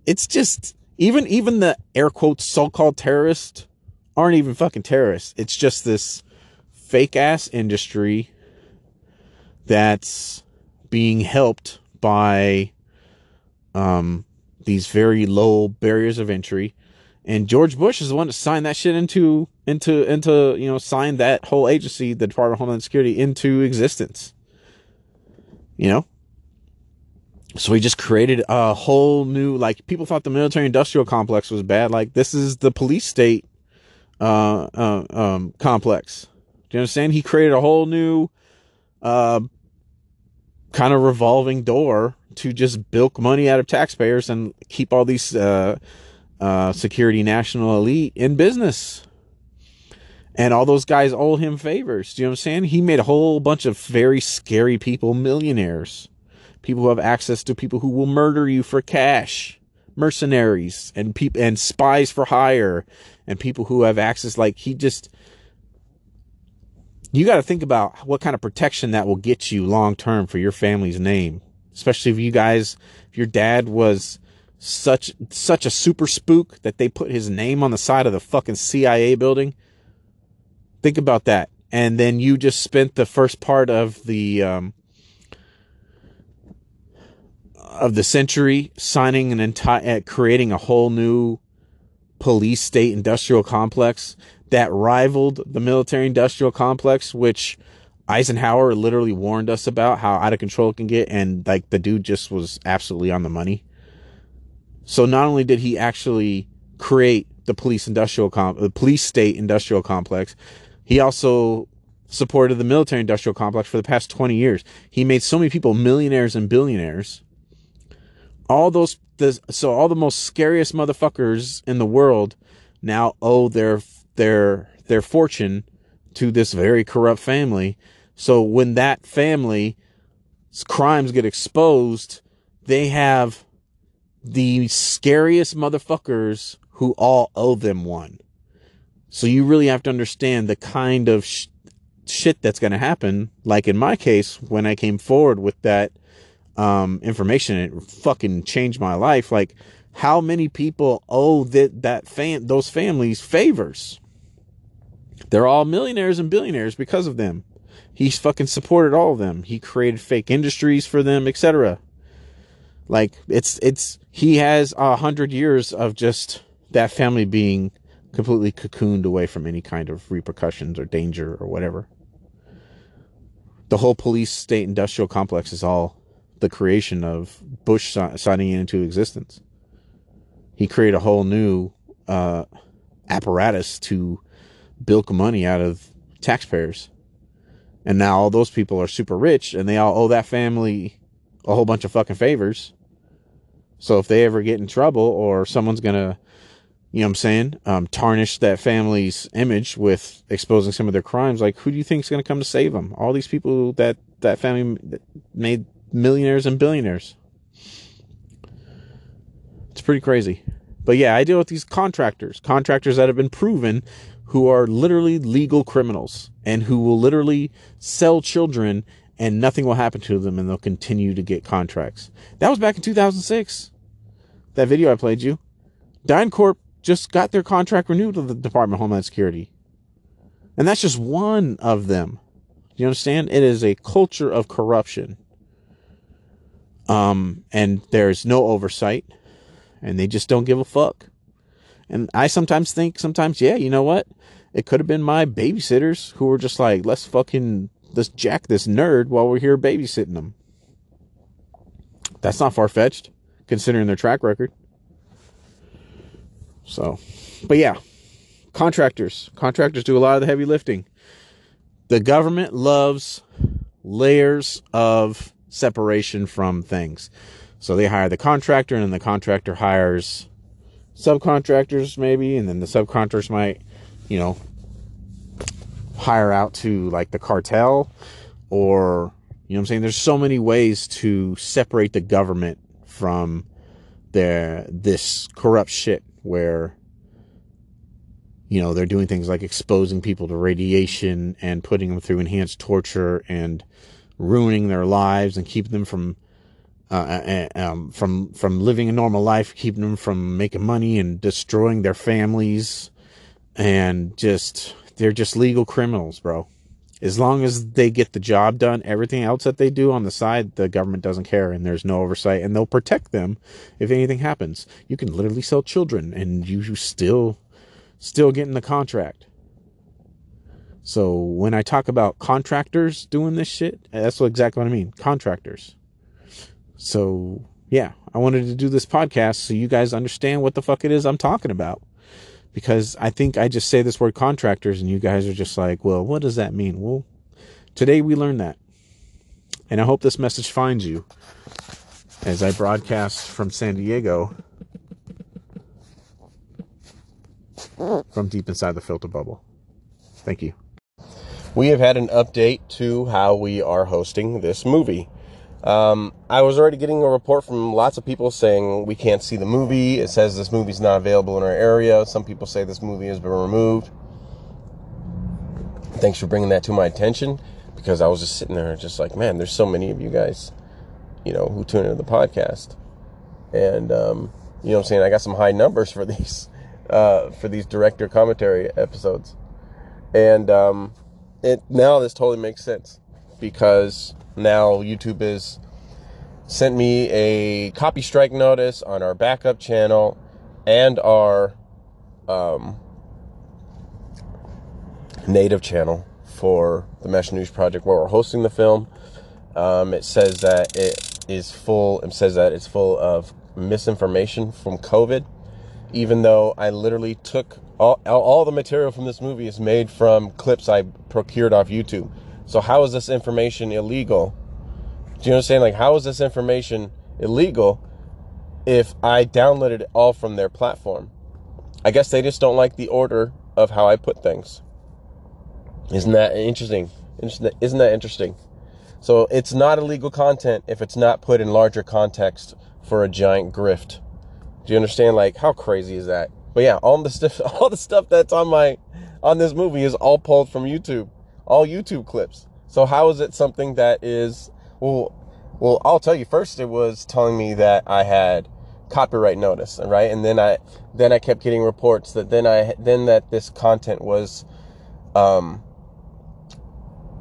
it's just even even the air quotes so-called terrorists aren't even fucking terrorists. It's just this fake ass industry that's being helped by um, these very low barriers of entry. And George Bush is the one that signed that shit into into into you know signed that whole agency, the Department of Homeland Security, into existence. You know, so he just created a whole new like people thought the military industrial complex was bad. Like this is the police state uh, uh um complex. Do you understand? He created a whole new uh, kind of revolving door to just bilk money out of taxpayers and keep all these uh, uh, security national elite in business. And all those guys owe him favors. Do you know what I'm saying? He made a whole bunch of very scary people millionaires. People who have access to people who will murder you for cash. Mercenaries and people and spies for hire and people who have access like he just you got to think about what kind of protection that will get you long term for your family's name. Especially if you guys, if your dad was such such a super spook that they put his name on the side of the fucking CIA building. Think about that. And then you just spent the first part of the um, of the century signing an entire uh, creating a whole new police state industrial complex that rivaled the military industrial complex which Eisenhower literally warned us about how out of control it can get and like the dude just was absolutely on the money. So not only did he actually create the police industrial com- the police state industrial complex, he also supported the military industrial complex for the past 20 years. He made so many people millionaires and billionaires. All those so all the most scariest motherfuckers in the world now owe their their their fortune to this very corrupt family. So when that family's crimes get exposed, they have the scariest motherfuckers who all owe them one. So you really have to understand the kind of sh- shit that's going to happen. Like in my case, when I came forward with that um, information, it fucking changed my life. Like how many people owe that that fam those families favors? They're all millionaires and billionaires because of them. He's fucking supported all of them. He created fake industries for them, etc. Like it's it's he has a hundred years of just that family being completely cocooned away from any kind of repercussions or danger or whatever. The whole police state industrial complex is all the creation of Bush signing into existence. He created a whole new uh, apparatus to bilk money out of taxpayers. And now all those people are super rich and they all owe that family a whole bunch of fucking favors. So if they ever get in trouble or someone's going to, you know what I'm saying, um, tarnish that family's image with exposing some of their crimes, like who do you think is going to come to save them? All these people that that family made millionaires and billionaires. It's pretty crazy. But yeah, I deal with these contractors, contractors that have been proven who are literally legal criminals and who will literally sell children and nothing will happen to them and they'll continue to get contracts. That was back in 2006. That video I played you. DynCorp just got their contract renewed with the Department of Homeland Security. And that's just one of them. You understand? It is a culture of corruption. Um, and there's no oversight, and they just don't give a fuck. And I sometimes think, sometimes, yeah, you know what? It could have been my babysitters who were just like, let's fucking let's jack this nerd while we're here babysitting them. That's not far fetched, considering their track record. So, but yeah, contractors. Contractors do a lot of the heavy lifting. The government loves layers of separation from things. So they hire the contractor, and then the contractor hires subcontractors, maybe, and then the subcontractors might, you know, hire out to like the cartel or you know I'm saying there's so many ways to separate the government from their this corrupt shit where you know they're doing things like exposing people to radiation and putting them through enhanced torture and ruining their lives and keeping them from uh, uh, uh um, from from living a normal life, keeping them from making money and destroying their families, and just they're just legal criminals, bro. As long as they get the job done, everything else that they do on the side, the government doesn't care and there's no oversight and they'll protect them if anything happens. You can literally sell children and you still still getting the contract. So when I talk about contractors doing this shit, that's what exactly what I mean. Contractors. So yeah, I wanted to do this podcast so you guys understand what the fuck it is I'm talking about because I think I just say this word contractors and you guys are just like, well, what does that mean? Well, today we learned that. And I hope this message finds you as I broadcast from San Diego from deep inside the filter bubble. Thank you. We have had an update to how we are hosting this movie. Um, I was already getting a report from lots of people saying we can't see the movie. It says this movie's not available in our area. Some people say this movie has been removed. Thanks for bringing that to my attention because I was just sitting there just like, man, there's so many of you guys, you know, who tune into the podcast. And um, You know what I'm saying? I got some high numbers for these uh, for these director commentary episodes, and um, it now this totally makes sense because now YouTube has sent me a copy strike notice on our backup channel and our um, native channel for the Mesh News Project where we're hosting the film. Um, it says that it is full. It says that it's full of misinformation from COVID, even though I literally took all, all the material from this movie is made from clips I procured off YouTube. So how is this information illegal? Do you understand? Like, how is this information illegal if I downloaded it all from their platform? I guess they just don't like the order of how I put things. Isn't that interesting? Isn't that interesting? So it's not illegal content if it's not put in larger context for a giant grift. Do you understand? Like how crazy is that? But yeah, all the stuff, all the stuff that's on my, on this movie is all pulled from YouTube, all YouTube clips. So how is it something that is well? Well, I'll tell you. First, it was telling me that I had copyright notice, right? And then I, then I kept getting reports that then I, then that this content was, um,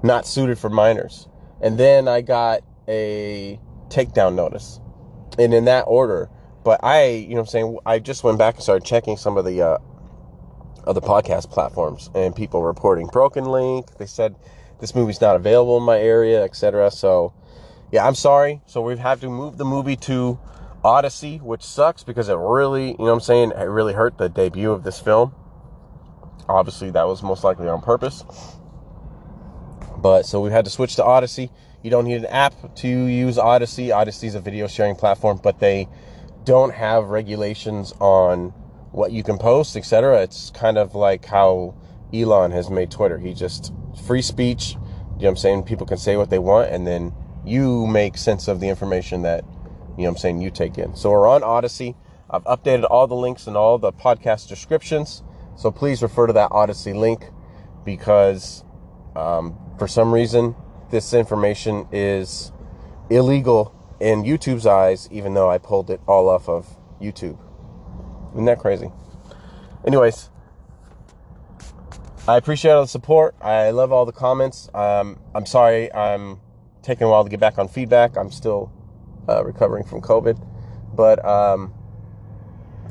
not suited for minors. And then I got a takedown notice. And in that order, but I, you know I'm saying, I just went back and started checking some of the uh other podcast platforms and people reporting broken link. They said this movie's not available in my area, etc. So, yeah, I'm sorry. So we've had to move the movie to Odysee, which sucks because it really, you know what I'm saying, it really hurt the debut of this film. Obviously, that was most likely on purpose. But so we had to switch to Odysee. You don't need an app to use Odysee. Odysee is a video sharing platform, but they don't have regulations on what you can post, etc. It's kind of like how Elon has made Twitter. He just free speech. You know what I'm saying? People can say what they want, and then you make sense of the information that you know what I'm saying you take in. So we're on Odysee. I've updated all the links and all the podcast descriptions. So please refer to that Odysee link because um, for some reason, this information is illegal in YouTube's eyes, even though I pulled it all off of YouTube. Isn't that crazy? Anyways, I appreciate all the support. I love all the comments. Um, I'm sorry I'm taking a while to get back on feedback. I'm still uh, recovering from COVID. But um,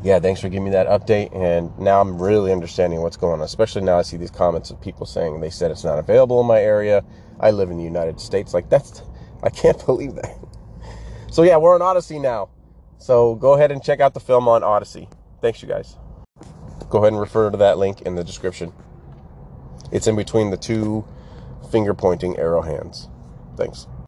yeah, thanks for giving me that update. And now I'm really understanding what's going on, especially now I see these comments of people saying they said it's not available in my area. I live in the United States. Like, that's, I can't believe that. So, yeah, we're on Odysee now. So, go ahead and check out the film on Odysee. Thanks, you guys. Go ahead and refer to that link in the description. It's in between the two finger pointing arrow hands. Thanks.